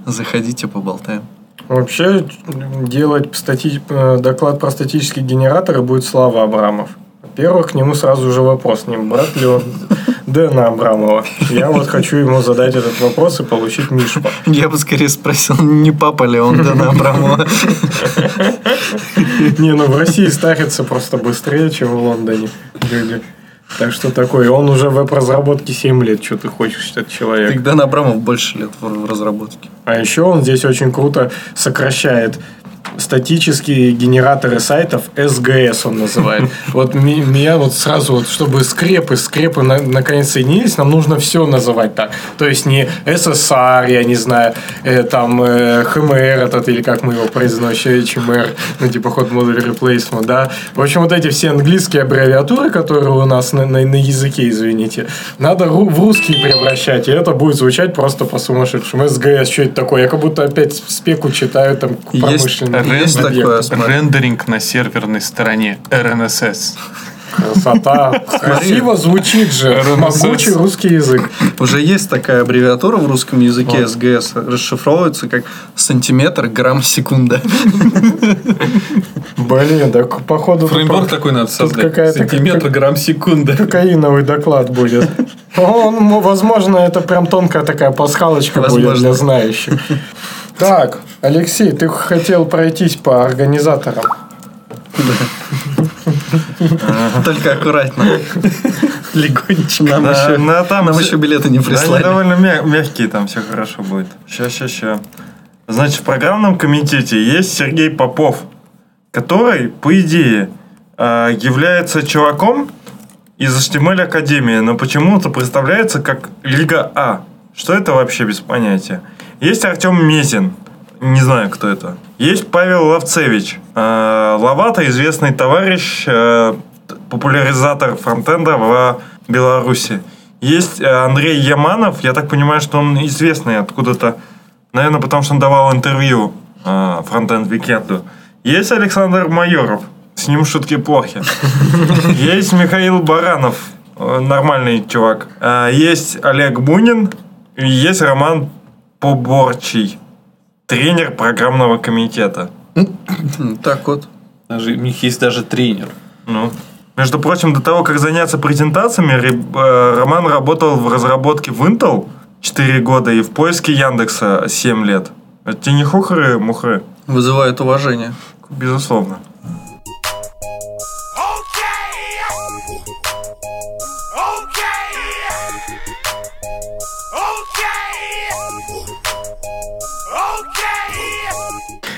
заходите, поболтаем. Вообще, делать стати- доклад про статические генераторы будет Слава Абрамов. Во-первых, к нему сразу же вопрос, не брат ли он Дэна Абрамова. Я вот хочу ему задать этот вопрос и получить Мишу. Я бы скорее спросил, не папа ли он Дэна Абрамова. Не, ну в России старится просто быстрее, чем в Лондоне люди. Так что такое, он уже в веб-разработке 7 лет, что ты хочешь, этот человек. Так Дэн Абрамов больше лет в разработке. А еще он здесь очень круто сокращает статические генераторы сайтов SGS он называет. Вот меня вот сразу, вот, чтобы скрепы, скрепы на- наконец соединились, нам нужно все называть так. То есть не SSR, я не знаю, э, там э, HMR этот, или как мы его произносим, HMR, ну типа ход модуль replacement, да. В общем, вот эти все английские аббревиатуры, которые у нас на, на- на языке, извините, надо ру- в русский превращать, и это будет звучать просто по-сумасшедшему. SGS, что это такое? Я как будто опять спеку читаю там Есть- промышленный есть такое, смотри. Рендеринг на серверной стороне RNSS. Красота. Красиво звучит же. Могучий русский язык. Уже есть такая аббревиатура в русском языке СГС, расшифровывается как сантиметр грамм секунда. Блин, да походу... Фреймворк такой надо создать. Сантиметр, грамм, секунда. Кокаиновый доклад будет. Он, возможно, это прям тонкая такая пасхалочка будет для знающих. Так, Алексей, ты хотел пройтись по организаторам. Только аккуратно. Легонечко. Нам Да, еще ну, там нам все- еще билеты не Да, они прислали. довольно мя- мягкие, там все хорошо будет. Ща, ща, ща. Значит, в программном комитете есть Сергей Попов, который, по идее, э, является чуваком из HTML Академии, но почему-то представляется как Лига А. Что это вообще без понятия? Есть Артем Мезин, не знаю, кто это. Есть Павел Ловцевич, э, Ловато, известный товарищ, э, популяризатор фронтенда в Беларуси. Есть э, Андрей Яманов, я так понимаю, что он известный откуда-то, наверное, потому что он давал интервью э, фронтенд Викенду. Есть Александр Майоров, с ним шутки плохи. Есть Михаил Баранов, э, нормальный чувак. А, Есть Олег Бунин, есть Роман Поборчий, тренер программного комитета. Так вот. Даже, у них есть даже тренер. Ну, между прочим, до того, как заняться презентациями, э, Роман работал в разработке в Intel 4 года и в поиске Яндекса 7 лет. Это тебе не хухры-мухры? Вызывает уважение. Безусловно.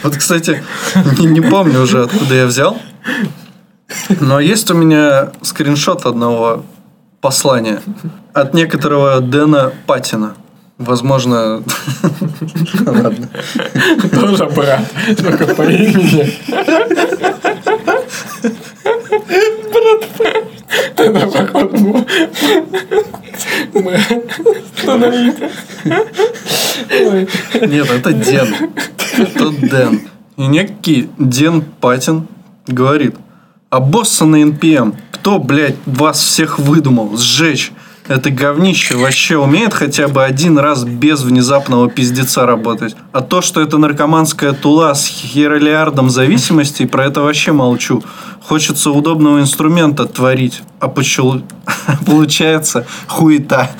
Вот, кстати, не, не помню уже, откуда я взял. Но есть у меня скриншот одного послания от некоторого Дэна Патина. Возможно... Ладно. Тоже брат, только по имени. Брат, это походу. Мы остановились. Нет, это Ден. Это Дэн. И некий Ден Патин говорит, а босса на NPM, кто, блядь, вас всех выдумал? Сжечь. Это говнище вообще умеет хотя бы один раз без внезапного пиздеца работать. А то, что это наркоманская тула с херолиардом зависимостей, про это вообще молчу. Хочется удобного инструмента творить, а почему получается хуета.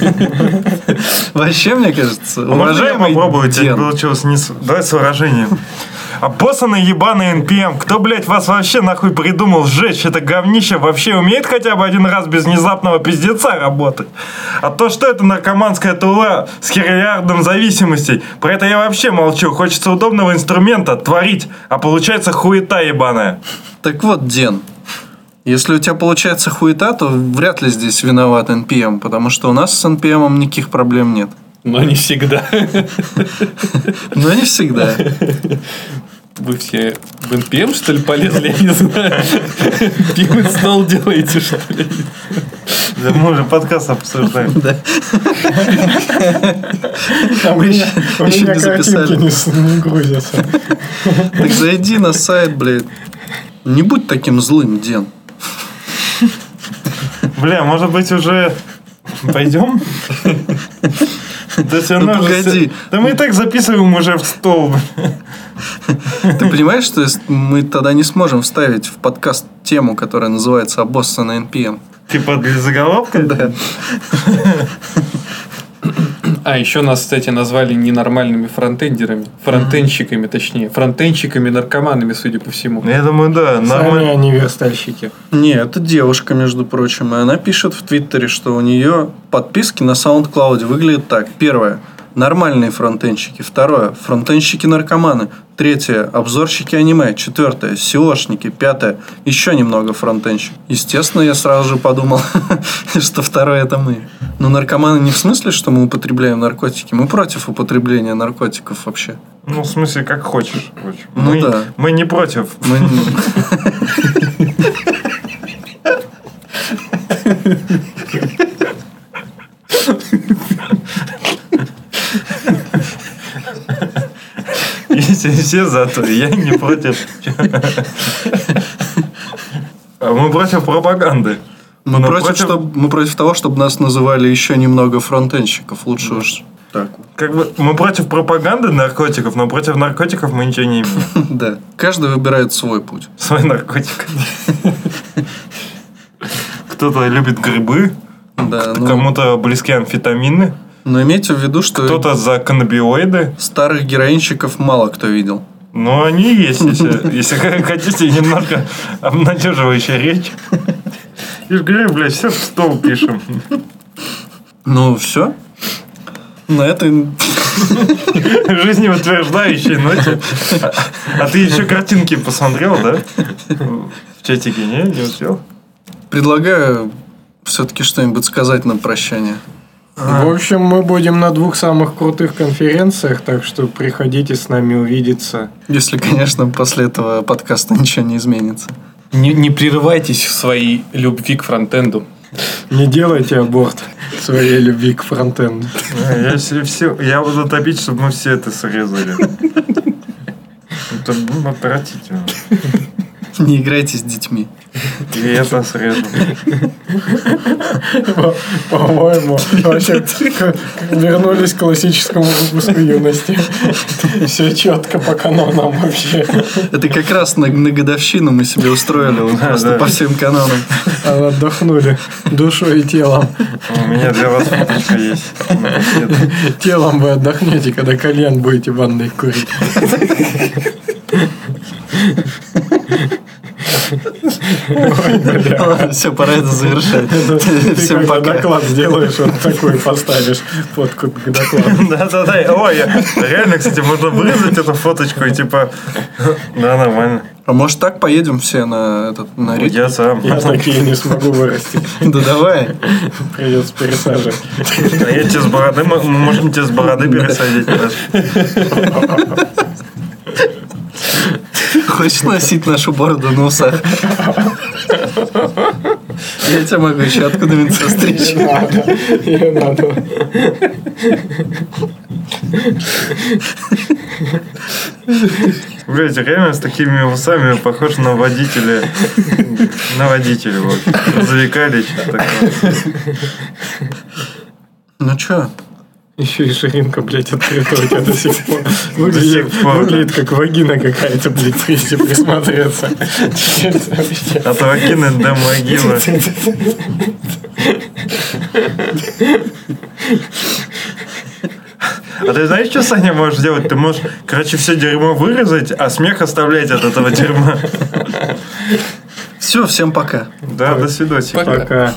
Вообще, мне кажется, А можно я уважаемый попробую? Тебе получилось не. Давай с выражением. А боссаны ебаный NPM, кто, блядь, вас вообще нахуй придумал сжечь? Это говнище вообще умеет хотя бы один раз без внезапного пиздеца работать? А то, что это наркоманская тула с хериллиардом зависимостей, про это я вообще молчу. Хочется удобного инструмента творить, а получается хуета ебаная. Так вот, Ден, если у тебя получается хуета, то вряд ли здесь виноват NPM, потому что у нас с NPM никаких проблем нет. Но не всегда. Но не всегда. Вы все в NPM, что ли, полезли? Я не знаю. Пивный стол делаете, что ли? Да мы уже подкаст обсуждаем. У меня, у еще меня не записали. не, не грузятся. Так зайди на сайт, блядь. Не будь таким злым, Ден. Бля, может быть уже пойдем? Да, Ну, равно же погоди. Да мы и так записываем уже в стол. Ты понимаешь, что мы тогда не сможем вставить в подкаст тему, которая называется «Обосса на NPM»? Типа для заголовка? Да. А, еще нас, кстати, назвали ненормальными фронтендерами. Фронтенщиками, точнее. Фронтенщиками-наркоманами, судя по всему. Я думаю, да, Сами нормально. они верстальщики. Не, это девушка, между прочим, и она пишет в Твиттере, что у нее подписки на SoundCloud выглядят так. Первое. Нормальные фронтенщики. Второе. Фронтенщики-наркоманы. Третье. Обзорщики аниме. Четвертое. SEOшники. Пятое. Еще немного фронтенщик. Естественно, я сразу же подумал, что второе это мы. Но наркоманы не в смысле, что мы употребляем наркотики. Мы против употребления наркотиков вообще. Ну, в смысле, как хочешь. Ну мы, да. мы не против. Мы... Если все за, то я не против. А Мы против пропаганды. Мы, Но против, против- чтоб- мы против того, чтобы нас называли еще немного фронтенщиков. Лучше уж так. Как бы мы против пропаганды наркотиков, но против наркотиков мы ничего не имеем. Да. Каждый выбирает свой путь. Свой наркотик. Кто-то любит грибы, Да, ну, кому-то близки амфетамины, но имейте в виду, что кто-то за каннабиоиды. старых героинщиков мало кто видел. Но они есть, если, если хотите немножко обнадеживающая речь. Же говорю, блядь, все в стол пишем. Ну, все. На этой жизнеутверждающей ноте. А, а ты еще картинки посмотрел, да? В чатике, не? Не успел? Предлагаю все-таки что-нибудь сказать на прощание. В общем, мы будем на двух самых крутых конференциях, так что приходите с нами увидеться. Если, конечно, после этого подкаста ничего не изменится. Не, не прерывайтесь в своей любви к фронтенду. Не делайте аборт своей любви к фронтенду. Я, все, все, я буду топить, чтобы мы все это срезали. Это ну, отвратительно. Не играйте с детьми. И это срежу. По- По-моему, вообще вернулись к классическому выпуску юности. Все четко по канонам вообще. Это как раз на, на годовщину мы себе устроили вот просто да. по всем канонам. А Отдохнули душой и телом. У меня для вас фоточка есть. Телом вы отдохнете, когда кальян будете в ванной курить. Все, пора это завершать. Ты Всем пока. доклад сделаешь, вот такой поставишь фотку к докладу. Да-да-да. Ой, реально, кстати, можно вырезать эту фоточку и типа... Да, нормально. А может так поедем все на этот на ритм? Я сам. Я такие не смогу вырастить. Да давай. Придется пересаживать. А я тебе с бороды, мы можем тебе с бороды пересадить. Хочешь носить нашу бороду на усах? Я тебя могу еще откуда-нибудь состричь. Надо. Не надо. Блять, реально с такими усами похож на водителя. На водителя, вот. Завекали что-то такое. Ну чё? Еще и ширинка, блядь, открыта у тебя до сих пор. Выглядит, сих пор, да. выглядит как вагина какая-то, блядь, если присмотреться. От вагины до могилы. А ты знаешь, что Саня можешь делать? Ты можешь, короче, все дерьмо вырезать, а смех оставлять от этого дерьма. Все, всем пока. Да, до свидания. Пока.